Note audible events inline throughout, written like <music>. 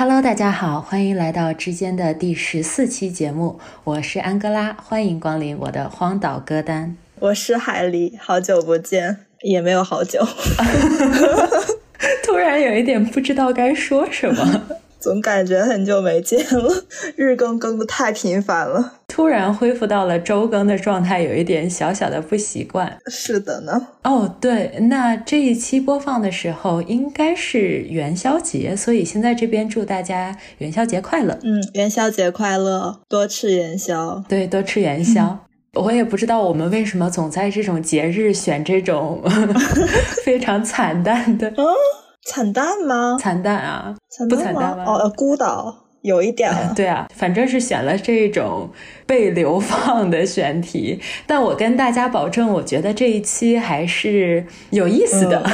Hello，大家好，欢迎来到之间的第十四期节目，我是安哥拉，欢迎光临我的荒岛歌单。我是海狸，好久不见，也没有好久，<laughs> 突然有一点不知道该说什么，<laughs> 总感觉很久没见了，日更更的太频繁了。突然恢复到了周更的状态，有一点小小的不习惯。是的呢，哦，对，那这一期播放的时候应该是元宵节，所以现在这边祝大家元宵节快乐。嗯，元宵节快乐，多吃元宵。对，多吃元宵。<laughs> 我也不知道我们为什么总在这种节日选这种 <laughs> 非常惨淡的嗯，惨淡吗？惨淡啊，惨淡不惨淡吗？哦，呃孤岛有一点了。<laughs> 对啊，反正是选了这种被流放的选题，但我跟大家保证，我觉得这一期还是有意思的。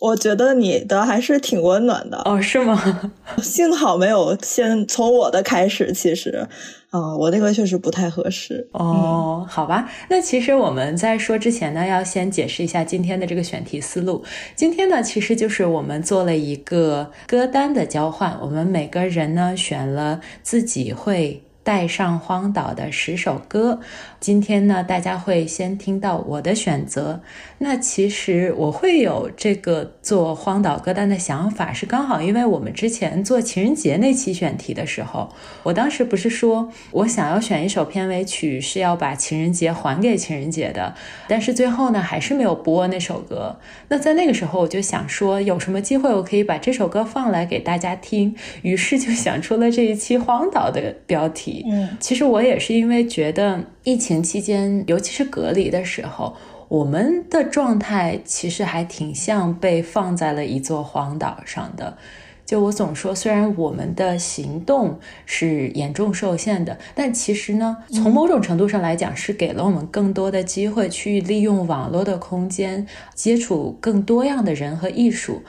我觉得你的还是挺温暖的，哦，是吗？<laughs> 幸好没有先从我的开始。其实，啊、我那个确实不太合适。哦，好吧，那其实我们在说之前呢，要先解释一下今天的这个选题思路。今天呢，其实就是我们做了一个歌单的交换，我们每个人呢选了自己会带上荒岛的十首歌。今天呢，大家会先听到我的选择。那其实我会有这个做荒岛歌单的想法，是刚好因为我们之前做情人节那期选题的时候，我当时不是说我想要选一首片尾曲，是要把情人节还给情人节的，但是最后呢，还是没有播那首歌。那在那个时候，我就想说，有什么机会我可以把这首歌放来给大家听，于是就想出了这一期荒岛的标题。嗯，其实我也是因为觉得疫情期间，尤其是隔离的时候。我们的状态其实还挺像被放在了一座荒岛上的。就我总说，虽然我们的行动是严重受限的，但其实呢，从某种程度上来讲，是给了我们更多的机会去利用网络的空间，接触更多样的人和艺术。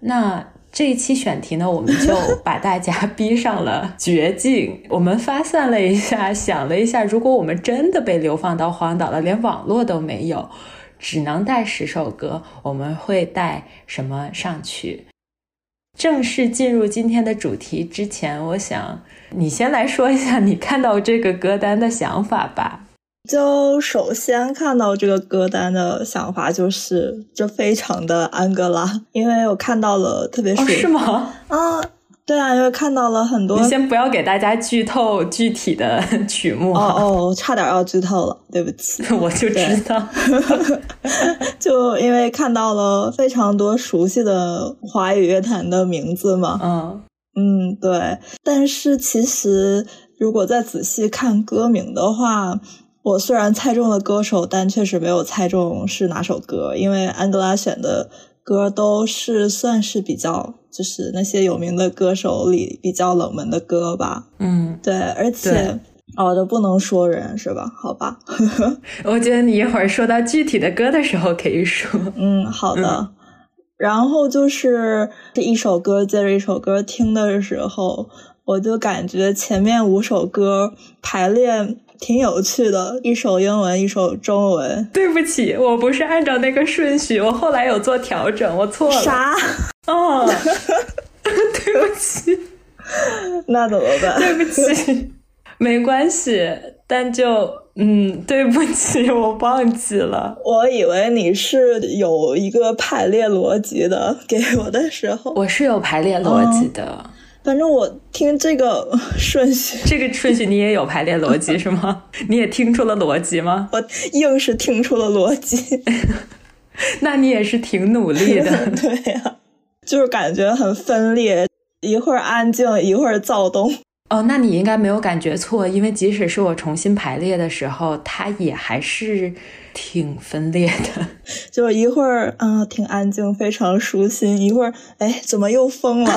那这一期选题呢，我们就把大家逼上了绝境。我们发散了一下，想了一下，如果我们真的被流放到荒岛了，连网络都没有，只能带十首歌，我们会带什么上去？正式进入今天的主题之前，我想你先来说一下你看到这个歌单的想法吧。就首先看到这个歌单的想法就是，这非常的安哥拉，因为我看到了特别哦，是吗？啊，对啊，因为看到了很多你先不要给大家剧透具体的 <laughs> 曲目哦，哦，差点要剧透了，对不起。<laughs> 我就知道。<laughs> 就因为看到了非常多熟悉的华语乐坛的名字嘛，嗯嗯，对。但是其实如果再仔细看歌名的话，我虽然猜中了歌手，但确实没有猜中是哪首歌，因为安哥拉选的歌都是算是比较，就是那些有名的歌手里比较冷门的歌吧。嗯，对，而且对哦，都不能说人是吧？好吧，<laughs> 我觉得你一会儿说到具体的歌的时候可以说。嗯，好的。然后就是这一首歌接着一首歌听的时候，我就感觉前面五首歌排列挺有趣的，一首英文，一首中文。对不起，我不是按照那个顺序，我后来有做调整，我错了。？啥？哦，<laughs> 对不起，<laughs> 那怎么办？对不起，没关系，但就嗯，对不起，我忘记了。我以为你是有一个排列逻辑的，给我的时候，我是有排列逻辑的，反正我听这个 <laughs> 顺序，这个顺序你也有排列逻辑是吗？<laughs> 你也听出了逻辑吗？我硬是听出了逻辑。<laughs> 那你也是挺努力的。对呀、就是感觉很分裂，一会儿安静，一会儿躁动。哦，那你应该没有感觉错，因为即使是我重新排列的时候，它也还是挺分裂的。<laughs> 就是一会儿啊、挺安静，非常舒心；一会儿哎，怎么又疯了？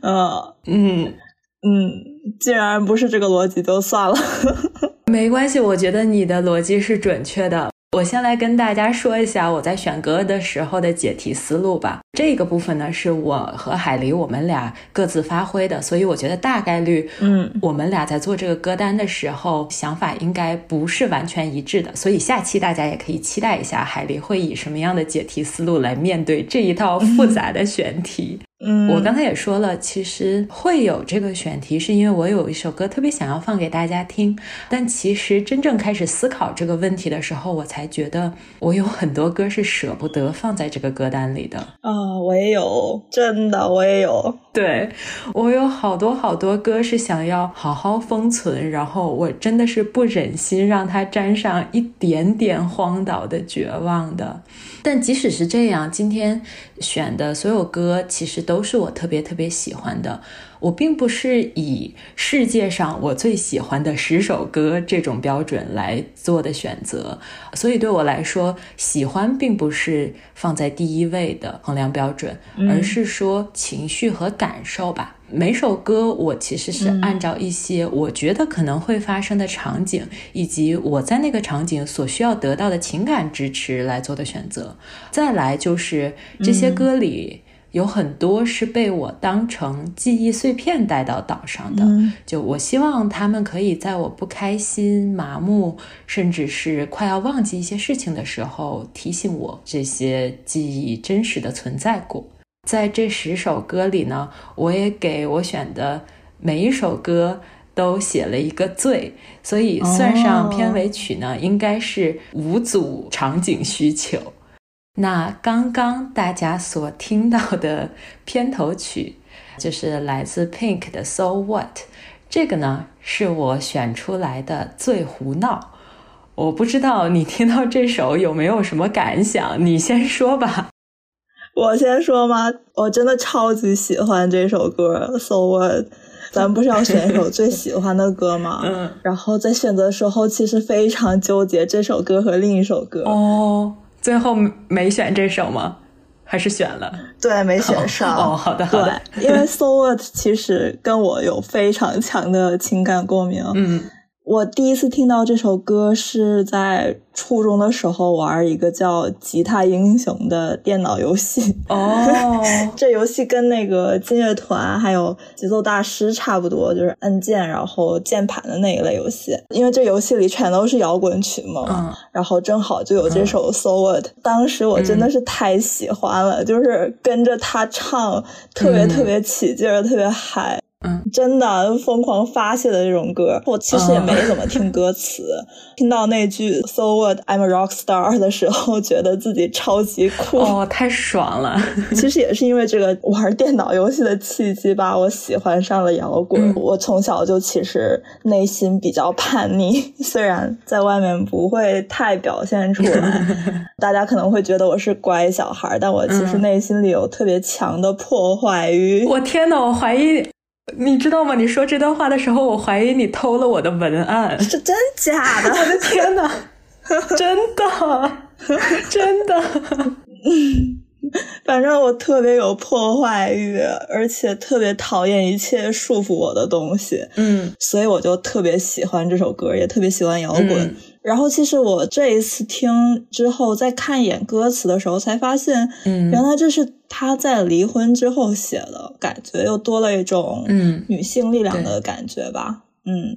呃 <laughs> 嗯，嗯，既然不是这个逻辑，就算了。<laughs> 没关系，我觉得你的逻辑是准确的。我先来跟大家说一下我在选歌的时候的解题思路吧。这个部分呢，是我和海狸我们俩各自发挥的，所以我觉得大概率，嗯，我们俩在做这个歌单的时候，想法应该不是完全一致的。所以下期大家也可以期待一下海狸会以什么样的解题思路来面对这一套复杂的选题。嗯，我刚才也说了，其实会有这个选题，是因为我有一首歌特别想要放给大家听。但其实真正开始思考这个问题的时候，我才觉得我有很多歌是舍不得放在这个歌单里的。啊、我也有，真的我也有。<laughs> 对我有好多好多歌是想要好好封存，然后我真的是不忍心让它沾上一点点荒岛的绝望的。但即使是这样，今天选的所有歌其实都是我特别特别喜欢的。我并不是以世界上我最喜欢的十首歌这种标准来做的选择，所以对我来说，喜欢并不是放在第一位的衡量标准，而是说情绪和感受吧。每首歌我其实是按照一些我觉得可能会发生的场景，以及我在那个场景所需要得到的情感支持来做的选择。再来就是这些歌里。有很多是被我当成记忆碎片带到岛上的，嗯就我希望他们可以在我不开心、麻木，甚至是快要忘记一些事情的时候，提醒我这些记忆真实的存在过。在这十首歌里呢，我也给我选的每一首歌都写了一个最，所以算上片尾曲呢，应该是五组场景需求。那刚刚大家所听到的片头曲，<laughs> 就是来自 Pink 的《So What》，这个呢是我选出来的最胡闹。我不知道你听到这首有没有什么感想？你先说吧。我先说吗？我真的超级喜欢这首歌《So What》，咱不是要选一首最喜欢的歌吗？<laughs> 嗯，然后在选择的时候，其实非常纠结这首歌和另一首歌。哦，最后没选这首吗？还是选了？对，没选上。哦，好的，好的。对，因为 So What 其实跟我有非常强的情感共鸣。嗯。我第一次听到这首歌是在初中的时候玩一个叫《吉他英雄》的电脑游戏。哦，<laughs> 这游戏跟那个劲乐团还有节奏大师差不多，就是按键然后键盘的那一类游戏。因为这游戏里全都是摇滚曲嘛，嗯、然后正好就有这首《So What》。当时我真的是太喜欢了，就是跟着他唱，特别特别起劲儿，特别嗨。嗯，真的疯狂发泄的这种歌，我其实也没怎么听歌词。<laughs> 听到那句 “So what I'm a rock star” 的时候，觉得自己超级酷，哦，太爽了。<laughs> 其实也是因为这个玩电脑游戏的契机，吧我喜欢上了摇滚。嗯、我从小就其实内心比较叛逆，<laughs> 虽然在外面不会太表现出来，大家可能会觉得我是乖小孩，但我其实内心里有特别强的破坏欲。我天呐，我怀疑。你知道吗？你说这段话的时候，我怀疑你偷了我的文案，是真假的？我的天哪，<laughs> 真的，真的。<laughs> 反正我特别有破坏欲，而且特别讨厌一切束缚我的东西。嗯，所以我就特别喜欢这首歌，也特别喜欢摇滚。嗯、然后，其实我这一次听之后，再看一眼歌词的时候，才发现，嗯，原来这是他在离婚之后写的，感觉又多了一种嗯女性力量的感觉吧。嗯。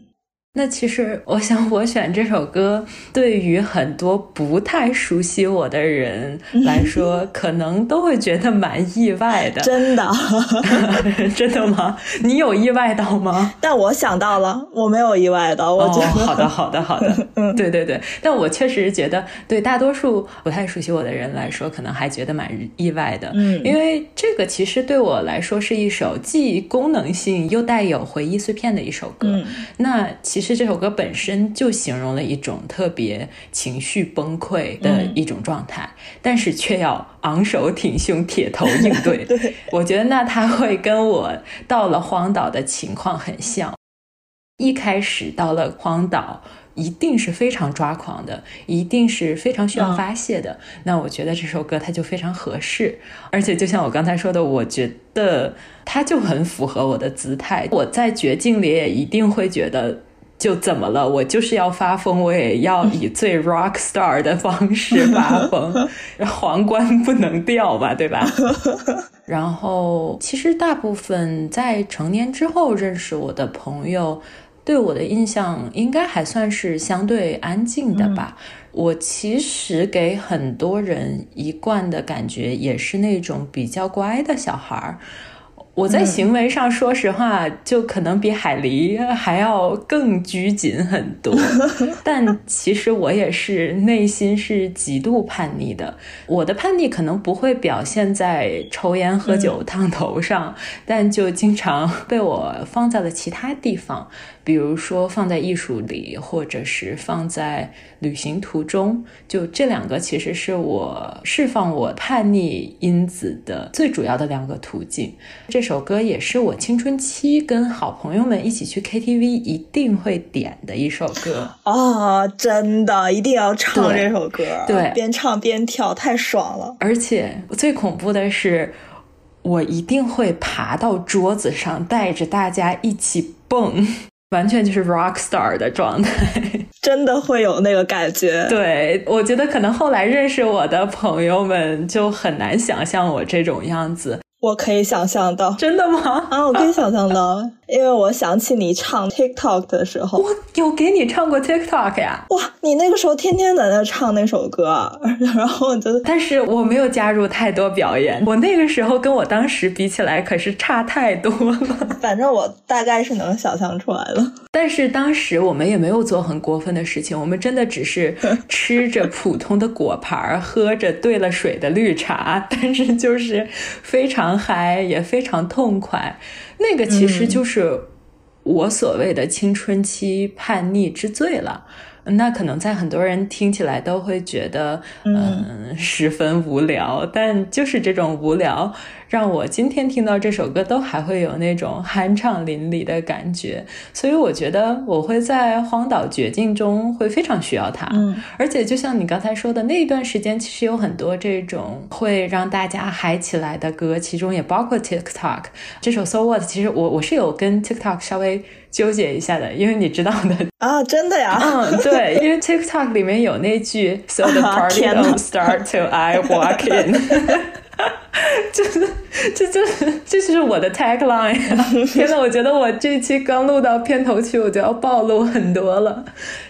那其实，我想我选这首歌，对于很多不太熟悉我的人来 <laughs> 说，可能都会觉得蛮意外的。真的 <laughs> <laughs> 真的吗？你有意外到吗？但我想到了，我没有意外到。我觉得、哦、好的，好的，好的。嗯，对对对。但我确实觉得，对大多数不太熟悉我的人来说，可能还觉得蛮意外的。嗯，因为这个其实对我来说是一首既功能性又带有回忆碎片的一首歌。嗯，那其实。其实这首歌本身就形容了一种特别情绪崩溃的一种状态，嗯、但是却要昂首挺胸、铁头应对。<laughs> 对，我觉得那他会跟我到了荒岛的情况很像。一开始到了荒岛，一定是非常抓狂的，一定是非常需要发泄的。嗯、那我觉得这首歌它就非常合适，而且就像我刚才说的，我觉得它就很符合我的姿态。我在绝境里也一定会觉得。就怎么了？我就是要发疯，我也要 <laughs> 以最 rock star 的方式发疯，<laughs> 皇冠不能掉吧，对吧？<laughs> 然后，其实大部分在成年之后认识我的朋友，对我的印象应该还算是相对安静的吧。嗯、我其实给很多人一贯的感觉也是那种比较乖的小孩儿。我在行为上，说实话，嗯、就可能比海狸还要更拘谨很多。<laughs> 但其实我也是内心是极度叛逆的。我的叛逆可能不会表现在抽烟喝酒烫头上，嗯、但就经常被我放在了其他地方，比如说放在艺术里，或者是放在旅行途中。就这两个，其实是我释放我叛逆因子的最主要的两个途径。这首歌也是我青春期跟好朋友们一起去 KTV 一定会点的一首歌啊！真的，一定要唱这首歌，对，边唱边跳，太爽了。而且最恐怖的是，我一定会爬到桌子上，带着大家一起蹦，<laughs> 完全就是 rock star 的状态，<laughs> 真的会有那个感觉。对，我觉得可能后来认识我的朋友们就很难想象我这种样子。我可以想象到，真的吗？啊，我可以想象到，<laughs> 因为我想起你唱 TikTok 的时候，我有给你唱过 TikTok 呀。哇，你那个时候天天在那唱那首歌，<laughs> 然后我就，但是我没有加入太多表演，我那个时候跟我当时比起来可是差太多了。<laughs> 反正我大概是能想象出来了。但是当时我们也没有做很过分的事情，我们真的只是吃着普通的果盘，喝着兑了水的绿茶，但是就是非常嗨，也非常痛快。那个其实就是我所谓的青春期叛逆之最了。那可能在很多人听起来都会觉得，嗯，十分无聊。但就是这种无聊，让我今天听到这首歌都还会有那种酣畅淋漓的感觉。所以我觉得我会在荒岛绝境中会非常需要它。嗯，而且就像你刚才说的，那一段时间其实有很多这种会让大家嗨起来的歌，其中也包括 TikTok 这首 So What。其实我我是有跟 TikTok 稍微纠结一下的，因为你知道的，<laughs> 啊，真的呀，嗯，对，因为 TikTok 里面有那句 “So the <laughs> party don't start till I walk in”，<laughs> <laughs> 就是这就是这就是我的 tagline 啊。<laughs> 天呐，我觉得我这一期刚录到片头曲，我就要暴露很多了。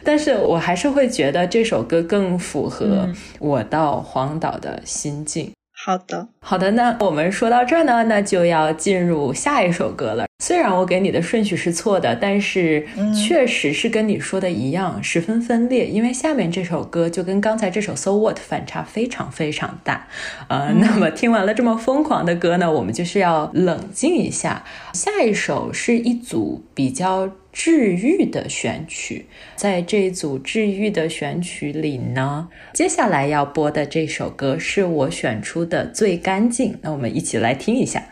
但是我还是会觉得这首歌更符合我到荒岛的心境。好的，好的，那我们说到这儿呢，那就要进入下一首歌了。虽然我给你的顺序是错的，但是确实是跟你说的一样，十分分裂。因为下面这首歌就跟刚才这首 So What 反差非常非常大。呃，那么听完了这么疯狂的歌呢，我们就是要冷静一下。下一首是一组比较治愈的选曲，在这一组治愈的选曲里呢，接下来要播的这首歌是我选出的最干净。那我们一起来听一下。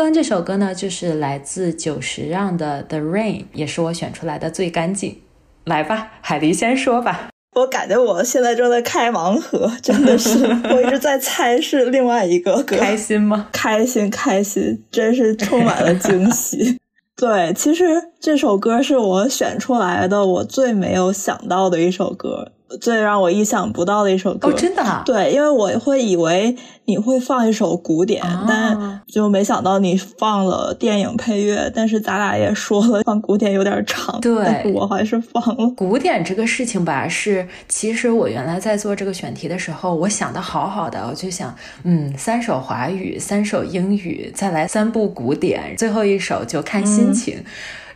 刚刚这首歌呢，就是来自久石让的《The Rain》，也是我选出来的最干净。来吧，海狸先说吧。我感觉我现在正在开盲盒，真的是，<laughs> 我一直在猜是另外一个歌。开心吗？开心开心，真是充满了惊喜。<laughs> 对，其实这首歌是我选出来的，我最没有想到的一首歌。最让我意想不到的一首歌哦，真的、啊？对，因为我会以为你会放一首古典，啊但就没想到你放了电影配乐。但是咱俩也说了，放古典有点长，对但是我还是放了。古典这个事情吧，是其实我原来在做这个选题的时候，我想的好好的，我就想，嗯，三首华语，三首英语，再来三部古典，最后一首就看心情。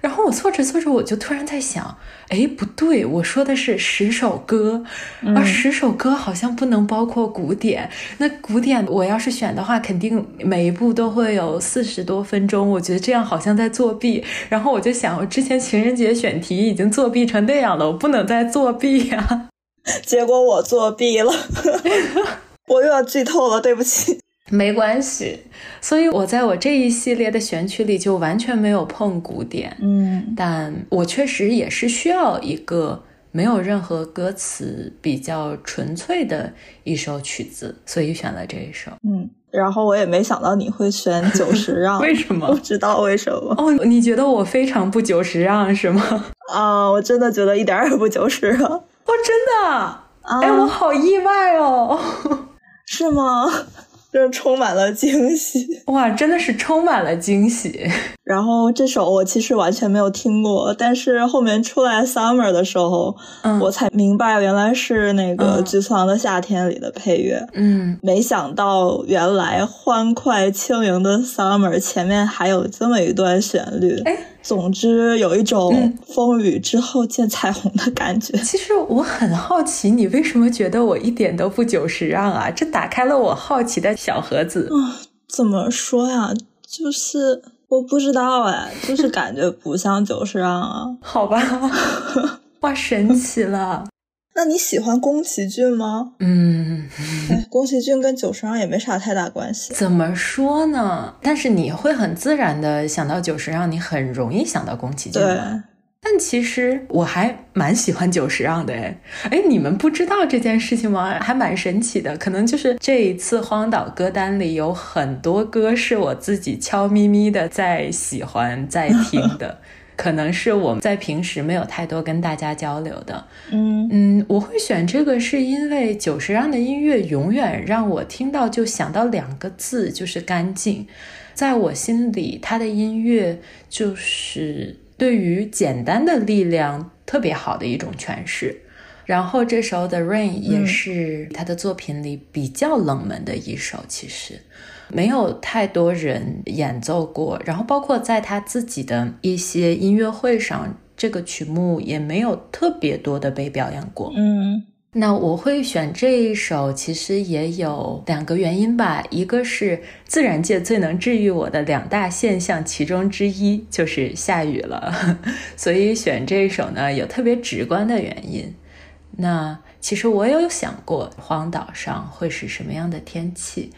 然后我做着做着，我就突然在想，哎，不对，我说的是十首歌，而十首歌好像不能包括古典。那古典我要是选的话，肯定每一部都会有四十多分钟，我觉得这样好像在作弊。然后我就想，我之前情人节选题已经作弊成那样了，我不能再作弊呀、<laughs> 结果我作弊了，<laughs> 我又要剧透了，对不起。<laughs> 没关系，所以我在我这一系列的选曲里就完全没有碰古典，嗯但我确实也是需要一个没有任何歌词、比较纯粹的一首曲子，所以选了这一首。嗯，然后我也没想到你会选 <laughs> 九十让，为什么不知道为什么哦，你觉得我非常不九十让是吗？<laughs> 啊！我真的觉得一点儿也不九十让哦，真的？啊！哎，我好意外哦！是吗？这充满了惊喜。<laughs> 哇，真的是充满了惊喜。然后这首我其实完全没有听过，但是后面出来 Summer 的时候，嗯我才明白原来是那个《嗯菊次郎的夏天》里的配乐。嗯，没想到原来欢快轻盈的 Summer 前面还有这么一段旋律。哎，总之有一种嗯风雨之后见彩虹的感觉。<laughs> 其实我很好奇，你为什么觉得我一点都不久石让啊？这打开了我好奇的小盒子。怎么说呀？就是我不知道哎，就是感觉不像久石让啊。<laughs> 好吧，<laughs> 哇，神奇了。那你喜欢宫崎骏吗？嗯，哎，宫崎骏跟久石让也没啥太大关系。怎么说呢？但是你会很自然的想到久石让，你很容易想到宫崎骏对，吗。但其实我还蛮喜欢久石让的哎，哎，你们不知道这件事情吗？还蛮神奇的。可能就是这一次荒岛歌单里有很多歌是我自己悄咪咪的在喜欢在听的，<laughs> 可能是我们在平时没有太多跟大家交流的。嗯嗯，我会选这个是因为久石让的音乐永远让我听到就想到两个字，就是干净。在我心里，他的音乐就是对于简单的力量特别好的一种诠释。然后这首《The Rain》也是他的作品里比较冷门的一首，其实没有太多人演奏过。然后包括在他自己的一些音乐会上，这个曲目也没有特别多的被表演过。嗯那我会选这一首，其实也有两个原因吧。一个是自然界最能治愈我的两大现象，其中之一就是下雨了，<laughs> 所以选这一首呢有特别直观的原因。那其实我有想过，荒岛上会是什么样的天气，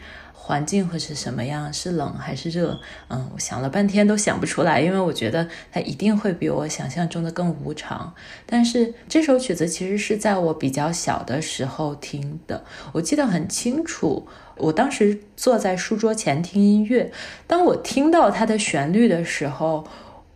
环境会是什么样，是冷还是热？嗯，我想了半天都想不出来，因为我觉得它一定会比我想象中的更无常。但是这首曲子其实是在我比较小的时候听的，我记得很清楚。我当时坐在书桌前听音乐，当我听到它的旋律的时候，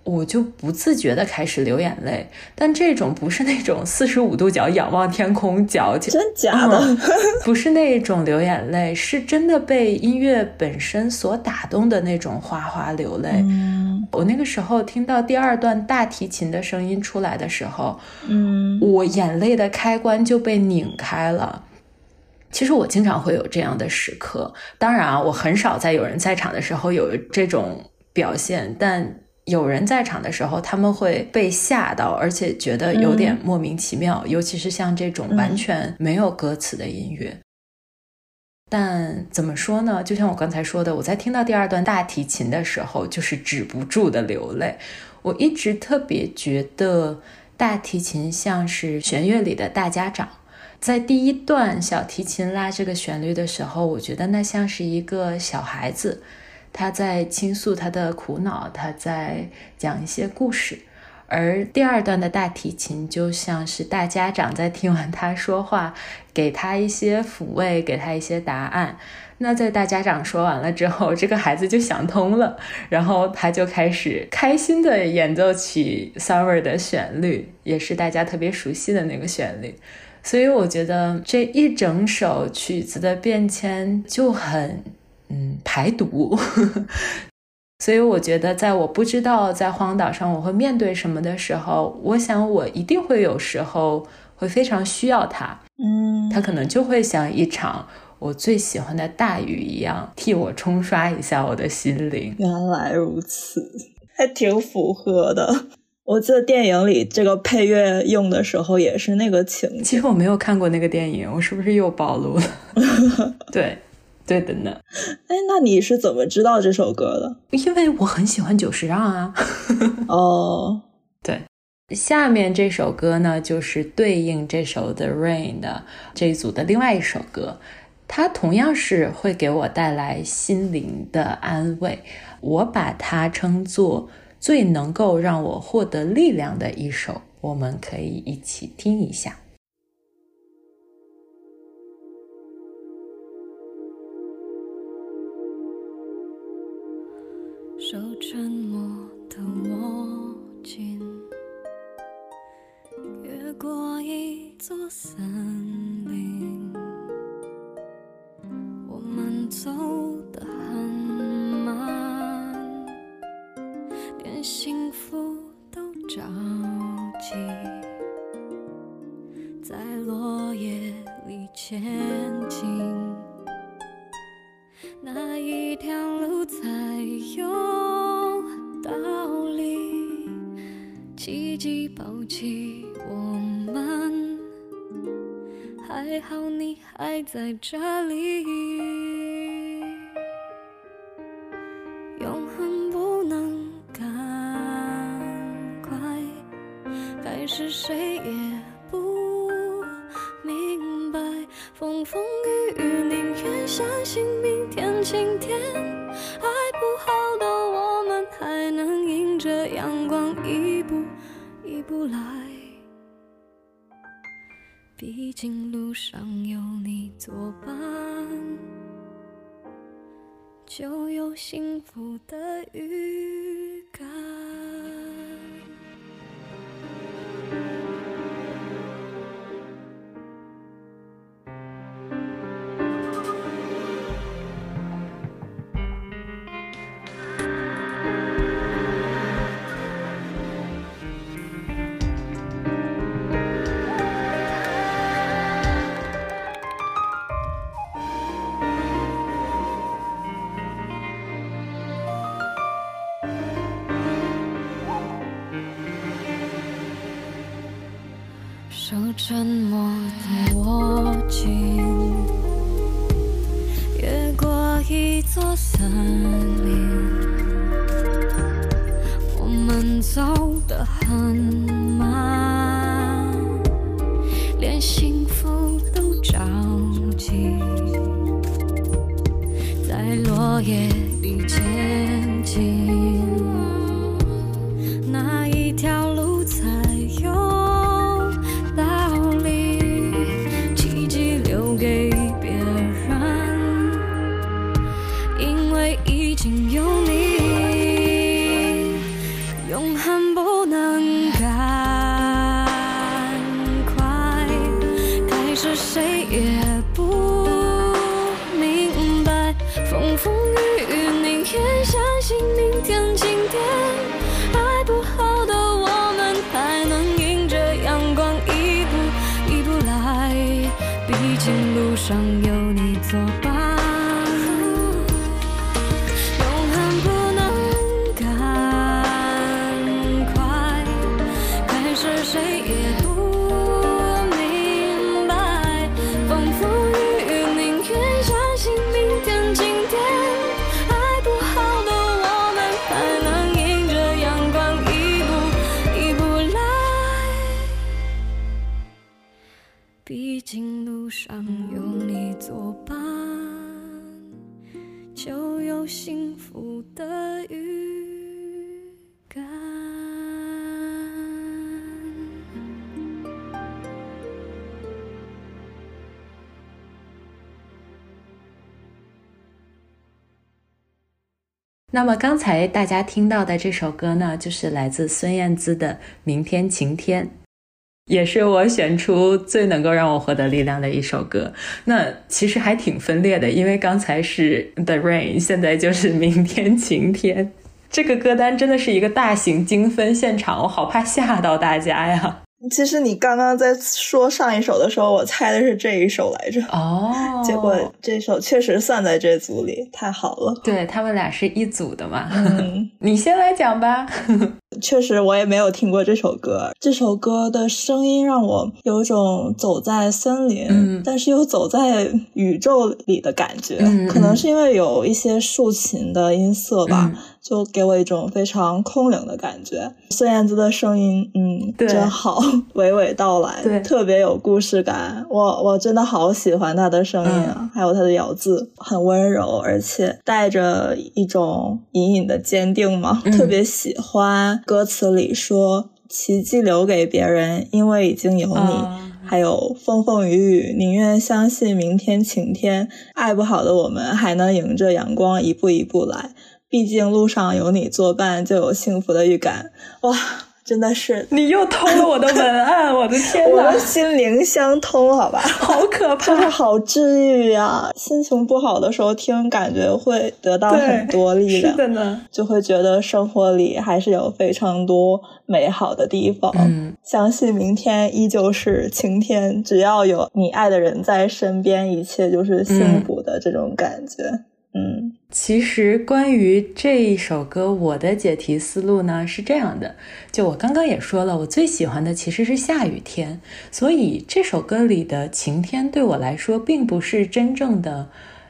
我就不自觉的开始流眼泪。但这种不是那种 <laughs> 四十五度角仰望天空矫情，<laughs> 真假的？嗯不是那种流眼泪，是真的被音乐本身所打动的那种哗哗流泪。嗯我那个时候听到第二段大提琴的声音出来的时候，嗯我眼泪的开关就被拧开了。其实我经常会有这样的时刻，当然啊，我很少在有人在场的时候有这种表现，但有人在场的时候，他们会被吓到，而且觉得有点莫名其妙，尤其是像这种完全没有歌词的音乐。但怎么说呢？就像我刚才说的，我在听到第二段大提琴的时候，就是止不住的流泪。我一直特别觉得大提琴像是弦乐里的大家长。在第一段小提琴拉这个旋律的时候，我觉得那像是一个小孩子他在倾诉他的苦恼，他在讲一些故事。而第二段的大提琴就像是大家长在听完他说话，给他一些抚慰，给他一些答案。那在大家长说完了之后，这个孩子就想通了，然后他就开始开心的演奏起 Summer 的旋律，也是大家特别熟悉的那个旋律。所以我觉得这一整首曲子的变迁就很嗯排毒。<laughs> 所以我觉得，在我不知道在荒岛上我会面对什么的时候，我想我一定会有时候会非常需要它。嗯，它可能就会像一场我最喜欢的大雨一样，替我冲刷一下我的心灵。原来如此，还挺符合的。我记得电影里这个配乐用的时候也是那个情景。其实我没有看过那个电影，我是不是又暴露了？<laughs> 对，对的呢。哎，那你是怎么知道这首歌的？因为我很喜欢久石让啊。<laughs> 哦，<laughs> 对，下面这首歌呢，就是对应这首《The Rain》的这一组的另外一首歌，它同样是会给我带来心灵的安慰。我把它称作最能够让我获得力量的一首，我们可以一起听一下。座森林，我们走得很慢，连幸福都着急，在落叶里前进。哪一条路才有道理？奇迹抱起我们，还好你还在这里。永恒不能赶快，该是谁也不明白，风风雨雨宁愿相信明天晴天。爱不好的我们还能迎着阳光一步一步来，毕竟路上有你作伴，就有幸福的预感。么刚才大家听到的这首歌呢，就是来自孙燕姿的《明天晴天》，也是我选出最能够让我获得力量的一首歌。那其实还挺分裂的，因为刚才是 The Rain，现在就是明天晴天。这个歌单真的是一个大型精分现场，我好怕吓到大家呀。其实你刚刚在说上一首的时候，我猜的是这一首来着，哦，结果这首确实算在这组里，太好了。对他们俩是一组的嘛？嗯，<laughs> 你先来讲吧。确实我也没有听过这首歌。这首歌的声音让我有一种走在森林，嗯但是又走在宇宙里的感觉。可能是因为有一些竖琴的音色吧，嗯就给我一种非常空灵的感觉。孙燕姿的声音，嗯，对真好，<laughs> 娓娓道来，对特别有故事感。我我真的好喜欢她的声音啊，嗯还有她的咬字很温柔，而且带着一种隐隐的坚定嘛，嗯特别喜欢歌词里说“奇迹留给别人，因为已经有你”啊还有风风雨雨，宁愿相信明天晴天。爱不好的我们还能迎着阳光一步一步来，毕竟路上有你作伴，就有幸福的预感。哇，真的是你又偷了我的文案，我的天哪我的，心灵相通，好吧？<laughs> 好可怕就是怕！好治愈呀！心情不好的时候听，感觉会得到很多力是量。的呢。就会觉得生活里还是有非常多美好的地方。嗯，相信明天依旧是晴天，只要有你爱的人在身边，一切就是幸福的这种感觉。嗯其实关于这一首歌，我的解题思路呢是这样的：就我刚刚也说了，我最喜欢的其实是下雨天，所以这首歌里的晴天对我来说，并不是真正的。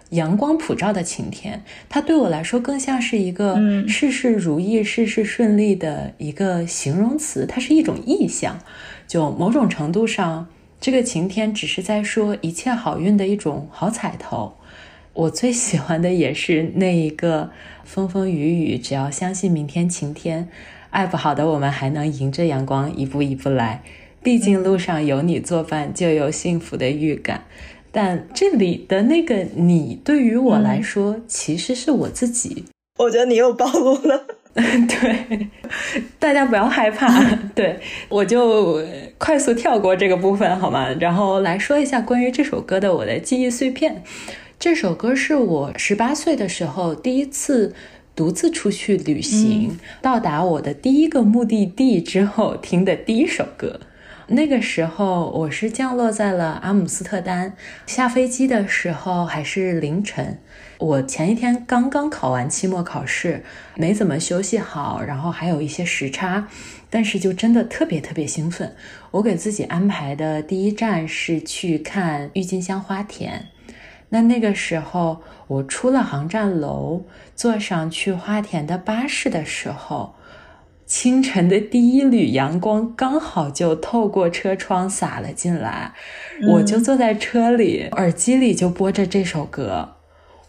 阳光普照的晴天，它对我来说更像是一个嗯事事如意、事事顺利的一个形容词，它是一种意象。就某种程度上，这个晴天只是在说一切好运的一种好彩头。我最喜欢的也是那一个风风雨雨，只要相信明天晴天，爱不好的我们还能迎着阳光一步一步来。毕竟路上有你作伴，就有幸福的预感。但这里的那个你，对于我来说，其实是我自己。<laughs> 我觉得你又暴露了。<laughs> 对，大家不要害怕。<laughs> 对我就快速跳过这个部分好吗？然后来说一下关于这首歌的我的记忆碎片。这首歌是我十八岁的时候第一次独自出去旅行，到达我的第一个目的地之后听的第一首歌。那个时候我是降落在了阿姆斯特丹，下飞机的时候还是凌晨。我前一天刚刚考完期末考试，没怎么休息好，然后还有一些时差，但是就真的特别特别兴奋。我给自己安排的第一站是去看郁金香花田。那那个时候，我出了航站楼，坐上去花田的巴士的时候，清晨的第一缕阳光刚好就透过车窗洒了进来，我就坐在车里，耳机里就播着这首歌。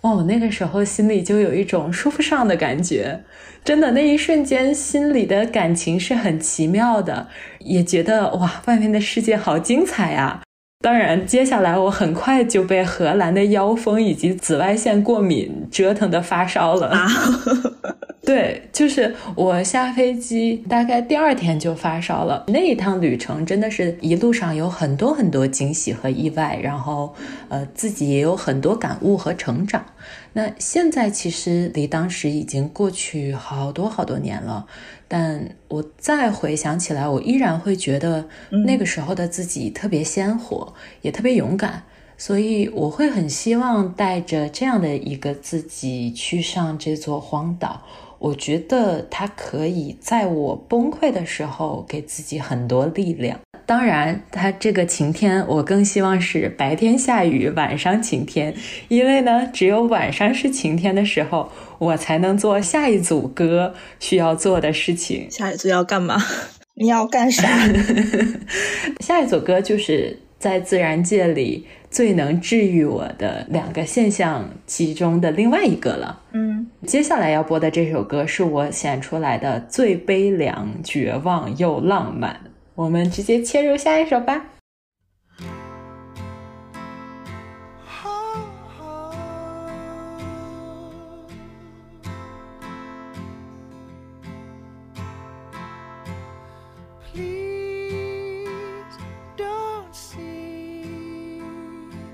哇，我那个时候心里就有一种说不上的感觉，真的那一瞬间心里的感情是很奇妙的，也觉得哇，外面的世界好精彩呀、当然，接下来我很快就被荷兰的妖风以及紫外线过敏折腾的发烧了。啊，<laughs> 对，就是我下飞机大概第二天就发烧了。那一趟旅程真的是一路上有很多很多惊喜和意外，然后呃自己也有很多感悟和成长。那现在其实离当时已经过去好多好多年了，但我再回想起来，我依然会觉得那个时候的自己特别鲜活，也特别勇敢。所以我会很希望带着这样的一个自己去上这座荒岛。我觉得它可以在我崩溃的时候给自己很多力量。当然，它这个晴天，我更希望是白天下雨，晚上晴天，因为呢，只有晚上是晴天的时候，我才能做下一组歌需要做的事情。下一组要干嘛？<laughs> 你要干啥？<laughs> 下一组歌就是在自然界里最能治愈我的两个现象其中的另外一个了。嗯，接下来要播的这首歌是我选出来的最悲凉、绝望又浪漫。我们直接切入下一首吧。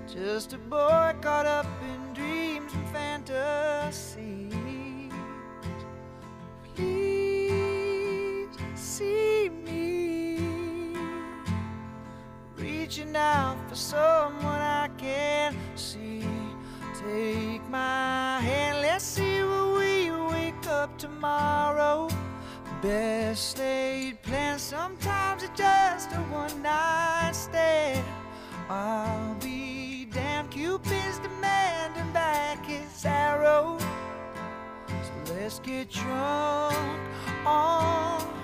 Just a boy caught up in dreams and fantasies. reaching out for someone I can see. Take my hand, let's see where we wake up tomorrow. Best laid plans, sometimes it's just a one night stand. I'll be damned, Cupid's demanding back his arrow. So let's get drunk on.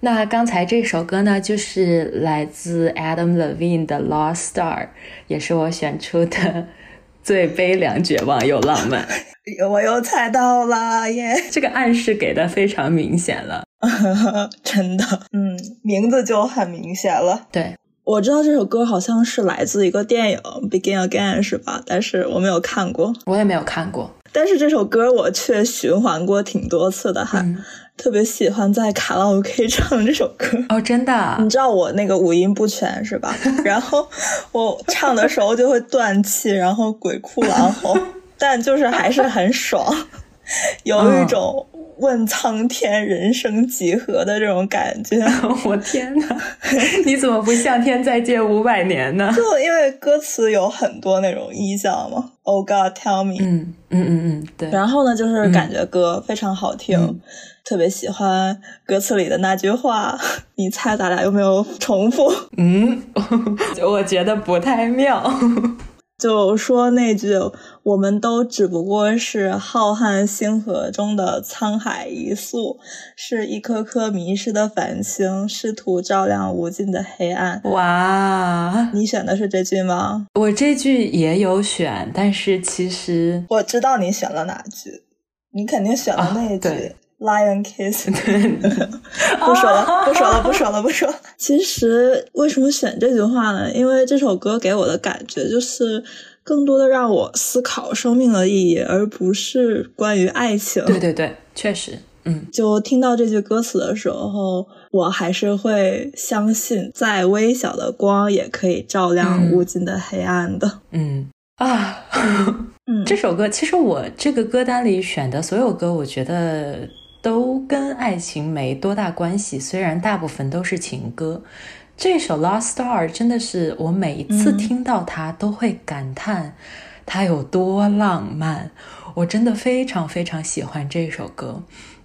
那刚才这首歌呢，就是来自 Adam Levine 的《Lost Star》，也是我选出的最悲凉、绝望又浪漫。<laughs> 我又猜到了耶！这个暗示给的非常明显了，<laughs> 真的，嗯，名字就很明显了，对。知道这首歌好像是来自一个电影《Begin Again》，是吧？但是我没有看过。我也没有看过。但是这首歌我却循环过挺多次的，哈、嗯特别喜欢在卡拉 OK <laughs> 唱这首歌。哦，真的啊你知道我那个五音不全是吧？<laughs> 然后我唱的时候就会断气，然后鬼哭狼嚎，<laughs> 但就是还是很爽，<laughs> 有一种问苍天人生几何的这种感觉。<laughs> 我天哪！你怎么不向天再借五百年呢？<laughs> 就因为歌词有很多那种意象嘛，Oh God, tell me，、嗯嗯嗯嗯，对。然后呢，就是感觉歌非常好听，嗯特别喜欢歌词里的那句话。你猜咱俩有没有重复？嗯，我觉得不太妙。就说那句“我们都只不过是浩瀚星河中的沧海一粟，是一颗颗迷失的繁星，试图照亮无尽的黑暗。哇”，你选的是这句吗？我这句也有选，但是其实我知道你选了哪句，你肯定选了那句。Lion Kiss，<laughs> 不说了，<laughs> 不说了，不说了，不说了。其实为什么选这句话呢？因为这首歌给我的感觉就是更多的让我思考生命的意义，而不是关于爱情。对对对，确实，嗯就听到这句歌词的时候，我还是会相信，再微小的光也可以照亮嗯无尽的黑暗的。嗯啊。嗯，<laughs> 这首歌其实我这个歌单里选的所有歌，我觉得都跟爱情没多大关系，虽然大部分都是情歌。这首《Lost Star》真的是我每一次听到它都会感叹它有多浪漫，我真的非常非常喜欢这首歌。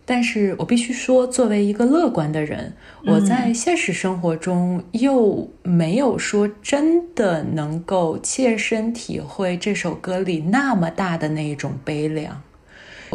但是我必须说，作为一个乐观的人，我在现实生活中又没有说真的能够切身体会这首歌里那么大的那一种悲凉。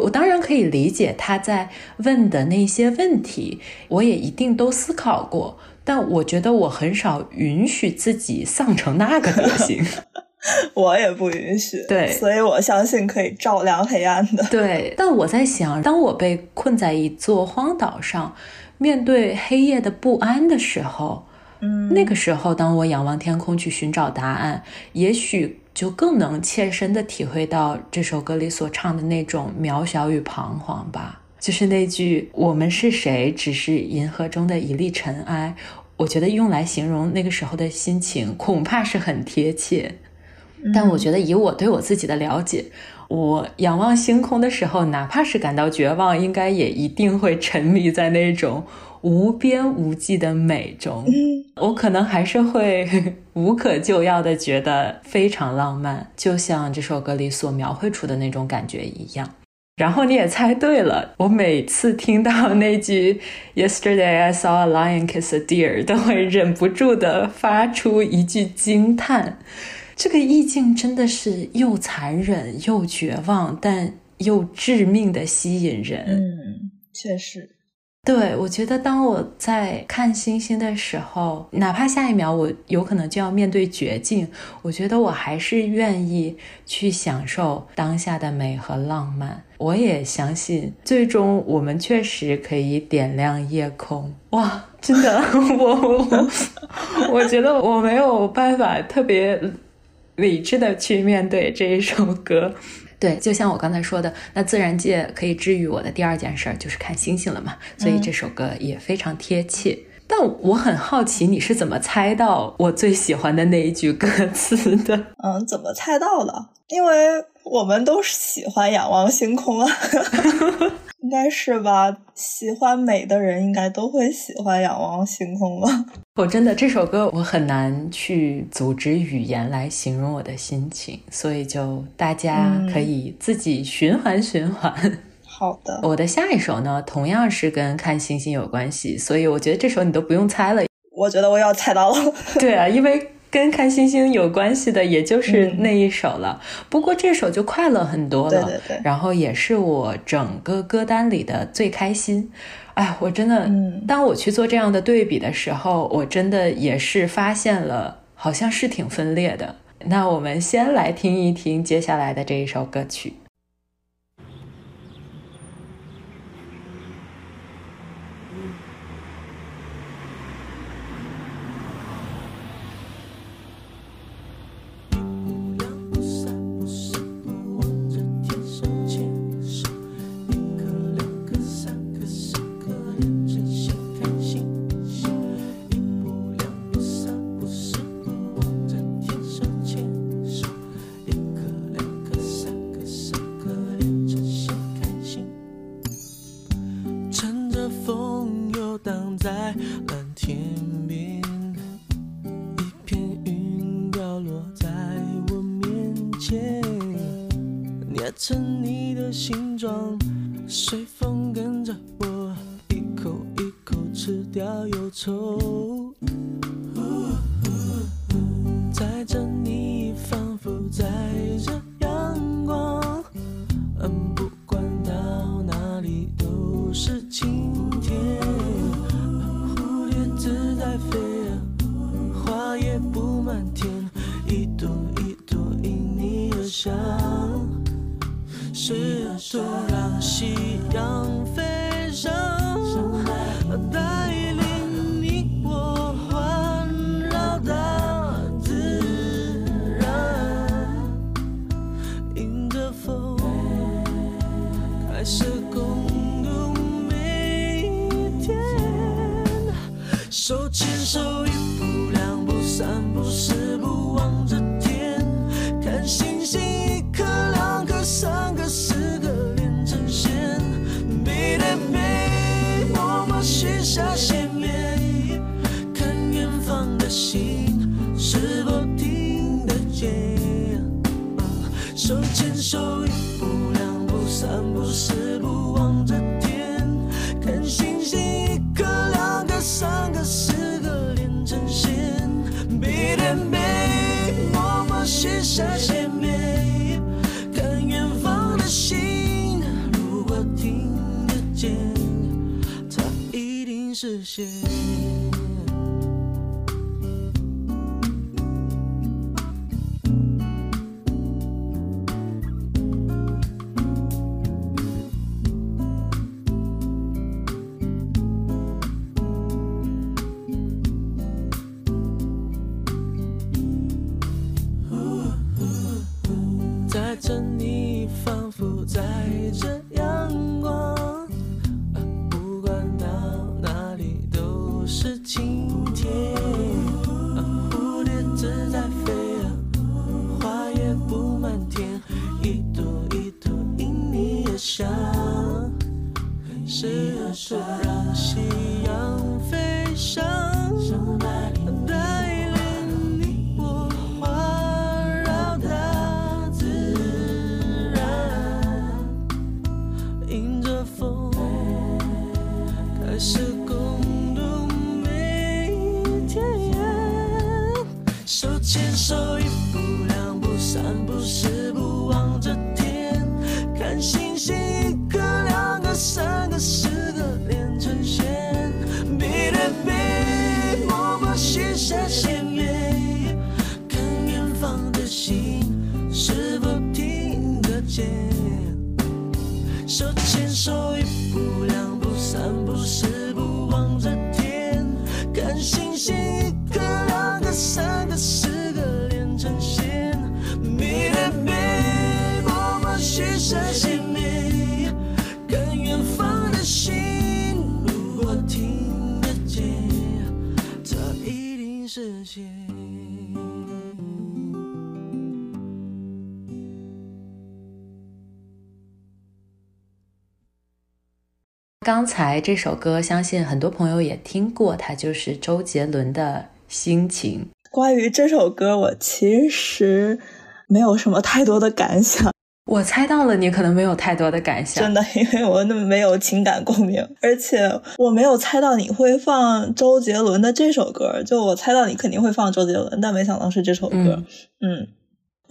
我当然可以理解他在问的那些问题，我也一定都思考过，但我觉得我很少允许自己丧成那个德行。<laughs> 我也不允许。对所以我相信可以照亮黑暗的。对，但我在想，当我被困在一座荒岛上，面对黑夜的不安的时候，嗯那个时候，当我仰望天空去寻找答案，也许就更能切身的体会到这首歌里所唱的那种渺小与彷徨吧。就是那句“我们是谁，只是银河中的一粒尘埃”，我觉得用来形容那个时候的心情，恐怕是很贴切。但我觉得以我对我自己的了解，我仰望星空的时候，哪怕是感到绝望，应该也一定会沉迷在那种无边无际的美中。我可能还是会无可救药的觉得非常浪漫，就像这首歌里所描绘出的那种感觉一样。然后你也猜对了，我每次听到那句 “Yesterday I saw a lion kiss a deer”，都会忍不住的发出一句惊叹。这个意境真的是又残忍又绝望，但又致命的吸引人。嗯，确实。对，我觉得当我在看星星的时候，哪怕下一秒我有可能就要面对绝境，我觉得我还是愿意去享受当下的美和浪漫。我也相信，最终我们确实可以点亮夜空。哇，真的，<laughs> 我我我觉得我没有办法特别理智的去面对这一首歌。对，就像我刚才说的，那自然界可以治愈我的第二件事儿就是看星星了嘛，所以这首歌也非常贴切。但我很好奇你是怎么猜到我最喜欢的那一句歌词的？<laughs> 嗯，怎么猜到的？因为我们都是喜欢仰望星空啊，<laughs> 应该是吧？喜欢美的人应该都会喜欢仰望星空吧？我真的这首歌我很难去组织语言来形容我的心情，所以就大家可以自己循环循环。好的，我的下一首呢，同样是跟看星星有关系，所以我觉得这首你都不用猜了。我觉得我要猜到了。<laughs> 对啊，因为跟看星星有关系的，也就是那一首了。不过这首就快乐很多了，对对对然后也是我整个歌单里的最开心。哎，我真的，嗯当我去做这样的对比的时候，我真的也是发现了，好像是挺分裂的。那我们先来听一听接下来的这一首歌曲。想。是多让夕阳是谁才这首歌，相信很多朋友也听过，它就是周杰伦的心情。关于这首歌，我其实没有什么太多的感想，我猜到了，你可能没有太多的感想。真的，因为我那么没有情感共鸣，而且我没有猜到你会放周杰伦的这首歌。就我猜到你肯定会放周杰伦，但没想到是这首歌。嗯嗯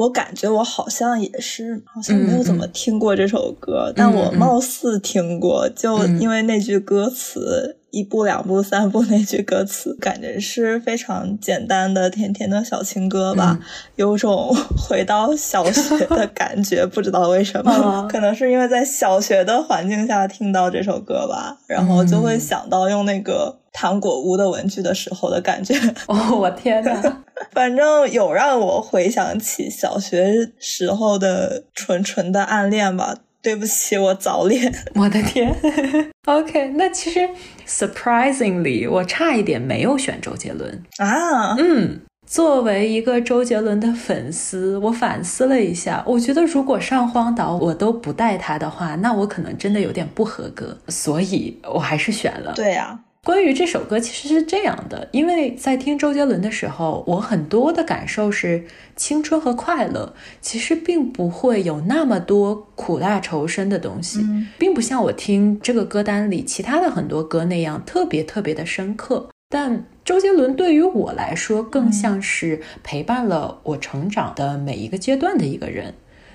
我感觉我好像也是，好像没有怎么嗯听过这首歌，但我嗯貌似听过，就嗯因为那句歌词。一步两步三步那句歌词，感觉是非常简单的甜甜的小情歌吧，嗯有种回到小学的 <laughs> 感觉，不知道为什么，哦可能是因为在小学的环境下听到这首歌吧，然后就会嗯想到用那个糖果屋的文具的时候的感觉。哦，我天哪！<laughs> 反正有让我回想起小学时候的纯纯的暗恋吧。对不起，我早恋。我的天！<laughs> OK，那其实 surprisingly，我差一点没有选周杰伦。啊，嗯，作为一个周杰伦的粉丝，我反思了一下，我觉得如果上荒岛我都不带他的话，那我可能真的有点不合格，所以我还是选了。对呀、关于这首歌，其实是这样的，因为在听周杰伦的时候，我很多的感受是青春和快乐，其实并不会有那么多苦大仇深的东西，并不像我听这个歌单里其他的很多歌那样特别特别的深刻。但周杰伦对于我来说，更像是陪伴了我成长的每一个阶段的一个人，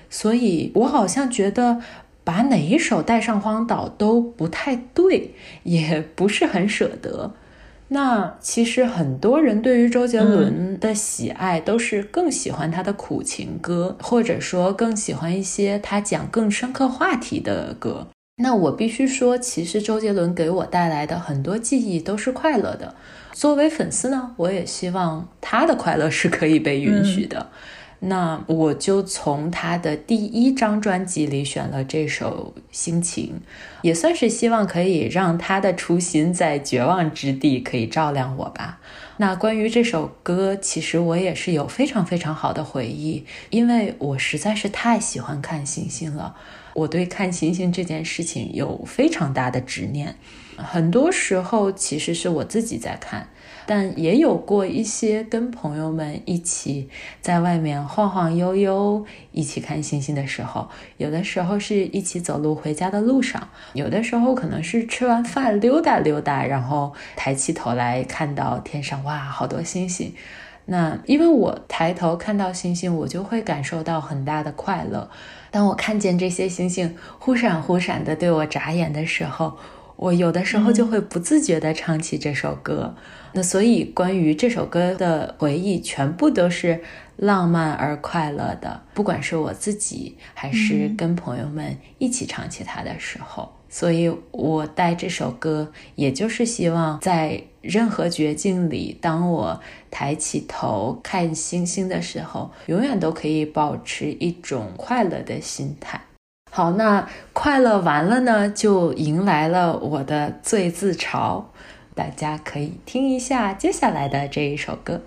所以我好像觉得。把哪一首带上荒岛都不太对，也不是很舍得。那其实很多人对于周杰伦的喜爱，都是更喜欢他的苦情歌，或者说更喜欢一些他讲更深刻话题的歌。那我必须说，其实周杰伦给我带来的很多记忆都是快乐的。作为粉丝呢，我也希望他的快乐是可以被允许的。那我就从他的第一张专辑里选了这首《心情》，也算是希望可以让他的初心在绝望之地可以照亮我吧。那关于这首歌，其实我也是有非常非常好的回忆，因为我实在是太喜欢看星星了。我对看星星这件事情有非常大的执念，很多时候其实是我自己在看。但也有过一些跟朋友们一起在外面晃晃悠悠，一起看星星的时候，有的时候是一起走路回家的路上，有的时候可能是吃完饭溜达溜达，然后抬起头来看到天上，哇，好多星星。那因为我抬头看到星星，我就会感受到很大的快乐。当我看见这些星星忽闪忽闪的对我眨眼的时候，我有的时候就会不自觉地唱起这首歌。那所以，关于这首歌的回忆，全部都是浪漫而快乐的。不管是我自己，还是跟朋友们一起唱起它的时候，所以我带这首歌，也就是希望在任何绝境里，当我抬起头看星星的时候，永远都可以保持一种快乐的心态。好，那快乐完了呢，就迎来了我的最自嘲。大家可以听一下接下来的这一首歌。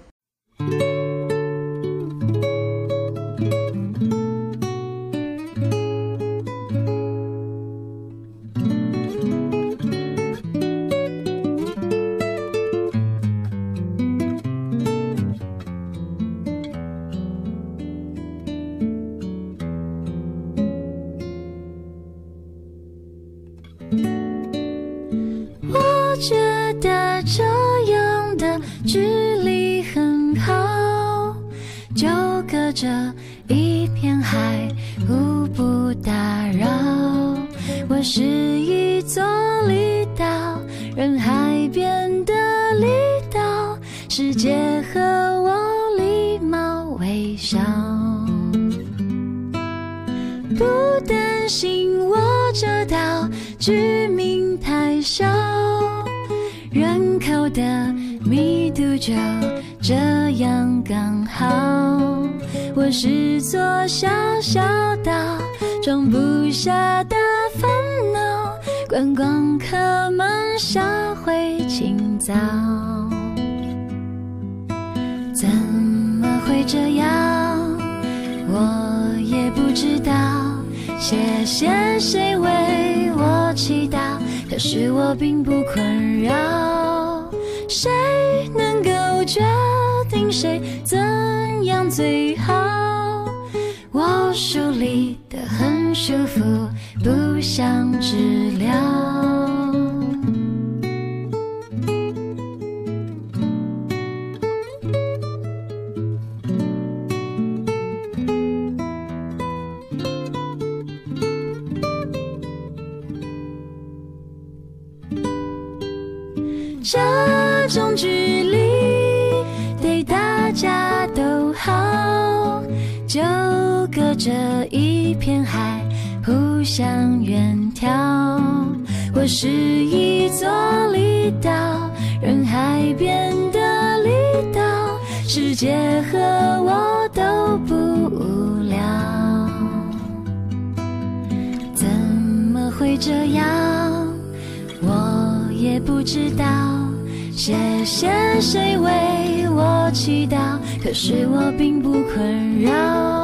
就这样刚好。我是座小小岛，装不下的烦恼，观光客们下回请早。怎么会这样？我也不知道。谢谢谁为我祈祷，可是我并不困扰。决定谁怎样最好？我梳理得很舒服，不想治疗。这一片海，互相远眺。我是一座离岛，人海边的离岛，世界和我都不无聊。怎么会这样？我也不知道。谢谢谁为我祈祷，可是我并不困扰。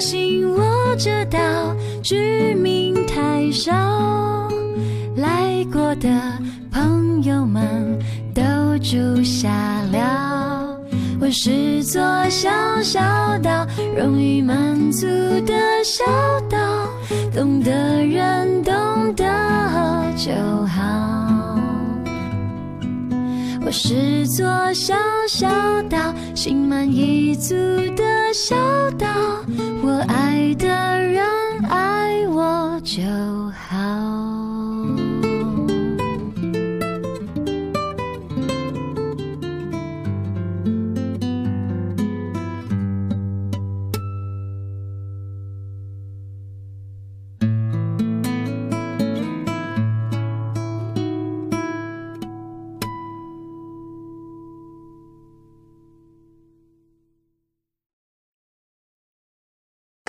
不担心我这岛居民太少，来过的朋友们都住下了。我是座小小岛，容易满足的小岛，懂的人懂得就好。我是座小小岛，心满意足的小岛。我爱的人爱我就好。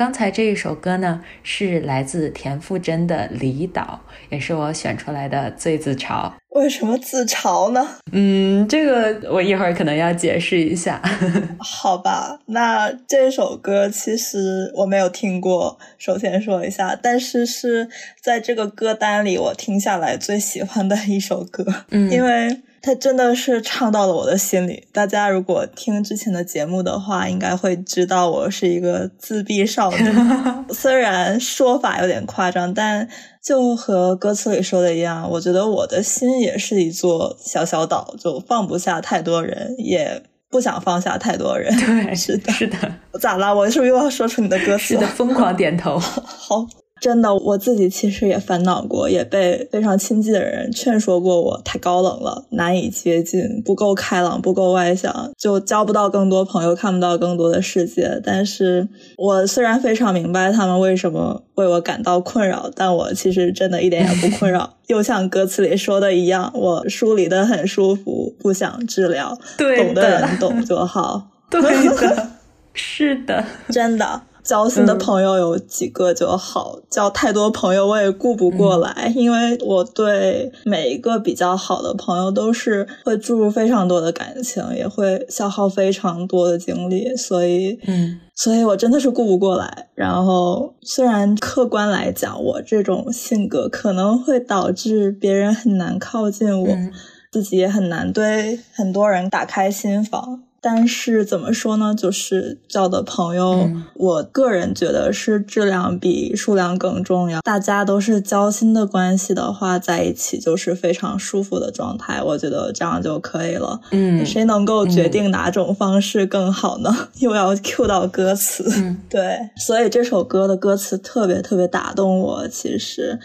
刚才这一首歌呢，是来自田馥甄的《离岛》，也是我选出来的最自嘲。为什么自嘲呢？嗯，这个我一会儿可能要解释一下。<laughs> 好吧，那这首歌其实我没有听过，首先说一下，但是是在这个歌单里我听下来最喜欢的一首歌，嗯因为它真的是唱到了我的心里。大家如果听之前的节目的话，应该会知道我是一个自闭少女，<laughs> 虽然说法有点夸张，但就和歌词里说的一样，我觉得我的心也是一座小小岛，就放不下太多人，也不想放下太多人。对，是的，是的，咋啦？我是不是又要说出你的歌词是的，疯狂点头。<laughs> 好，真的，我自己其实也烦恼过，也被非常亲近的人劝说过我太高冷了，难以接近，不够开朗，不够外向，就交不到更多朋友，看不到更多的世界。但是我虽然非常明白他们为什么为我感到困扰，但我其实真的一点也不困扰。<laughs> 又像歌词里说的一样，我梳理的很舒服，不想治疗，对懂的人懂就好。<laughs> 对的，<laughs> 是的，真的。交心的朋友有几个就好，交太多朋友我也顾不过来，因为我对每一个比较好的朋友都是会注入非常多的感情，也会消耗非常多的精力，所以，嗯，所以我真的是顾不过来。然后，虽然客观来讲，我这种性格可能会导致别人很难靠近我，嗯自己也很难对很多人打开心房。但是怎么说呢？就是交的朋友，嗯我个人觉得是质量比数量更重要。大家都是交心的关系的话，在一起就是非常舒服的状态。我觉得这样就可以了。嗯谁能够决定哪种方式更好呢？<laughs> 又要 cue 到歌词，嗯 <laughs> 对，所以这首歌的歌词特别特别打动我。其实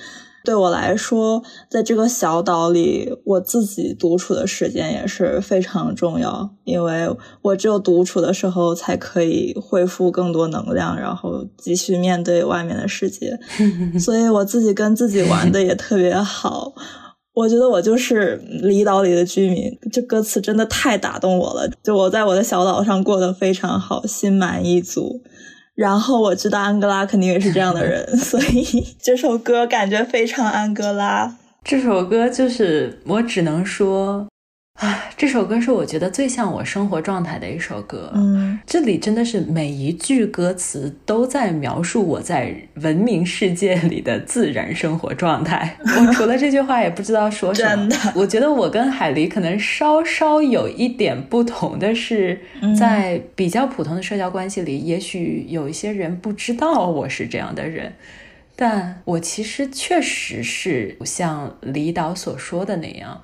对我来说，在这个小岛里，我自己独处的时间也是非常重要，因为我只有独处的时候，才可以恢复更多能量，然后继续面对外面的世界。<laughs> 所以我自己跟自己玩的也特别好。我觉得我就是离岛里的居民，这歌词真的太打动我了。就我在我的小岛上过得非常好，心满意足。然后我知道安哥拉肯定也是这样的人，<laughs> 所以这首歌感觉非常安哥拉。这首歌就是我只能说，啊，这首歌是我觉得最像我生活状态的一首歌。嗯，这里真的是每一句歌词都在描述我在文明世界里的自然生活状态。<laughs> 我除了这句话也不知道说什么。真的我觉得我跟海狸可能稍稍有一点不同的是，在比较普通的社交关系里，也许有一些人不知道我是这样的人。但我其实确实是像李导所说的那样，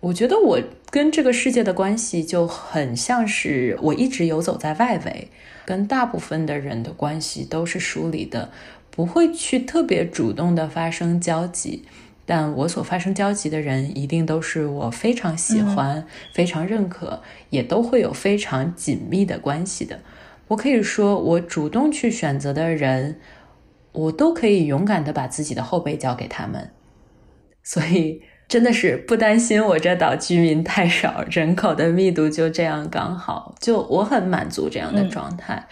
我觉得我跟这个世界的关系就很像是我一直游走在外围，跟大部分的人的关系都是疏离的，不会去特别主动的发生交集。但我所发生交集的人，一定都是我非常喜欢、非常认可，也都会有非常紧密的关系的。我可以说，我主动去选择的人，我都可以勇敢的把自己的后背交给他们。所以真的是不担心我这岛居民太少，人口的密度就这样刚好，就我很满足这样的状态。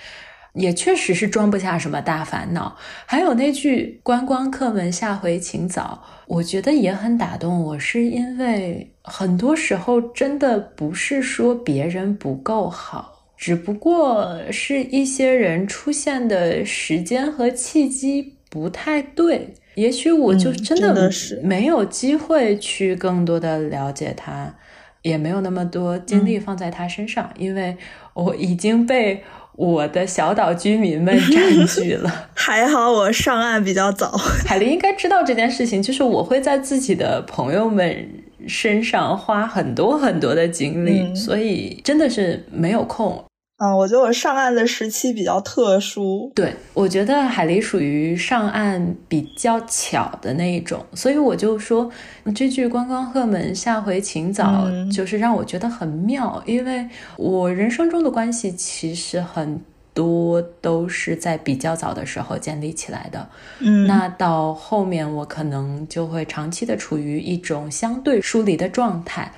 也确实是装不下什么大烦恼。还有那句“观光客们下回请早”，我觉得也很打动我，是因为很多时候真的不是说别人不够好，只不过是一些人出现的时间和契机不太对。也许我就嗯真真的是没有机会去更多的了解他，也没有那么多精力放在他身上，因为我已经被我的小岛居民们占据了。<laughs> 还好我上岸比较早，<laughs> 海林应该知道这件事情，就是我会在自己的朋友们身上花很多很多的精力，嗯所以真的是没有空。嗯，我觉得我上岸的时期比较特殊，对，我觉得海狸属于上岸比较巧的那一种，所以我就说这句“关关鹤门，下回请早”嗯就是让我觉得很妙，因为我人生中的关系其实很多都是在比较早的时候建立起来的。嗯，那到后面我可能就会长期的处于一种相对疏离的状态，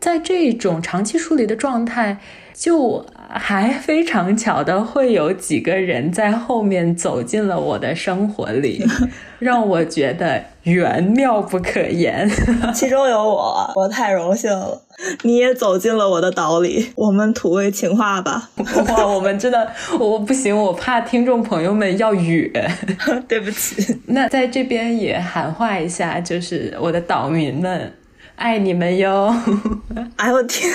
在这种长期疏离的状态，就还非常巧的会有几个人在后面走进了我的生活里，<laughs> 让我觉得缘妙不可言。<laughs> 其中有我，我太荣幸了。你也走进了我的岛里，我们土味情话吧。哇，我们真的，我不行，我怕听众朋友们要远。<laughs> 对不起，那在这边也喊话一下，就是我的岛民们，爱你们哟。<laughs> 哎呦我天，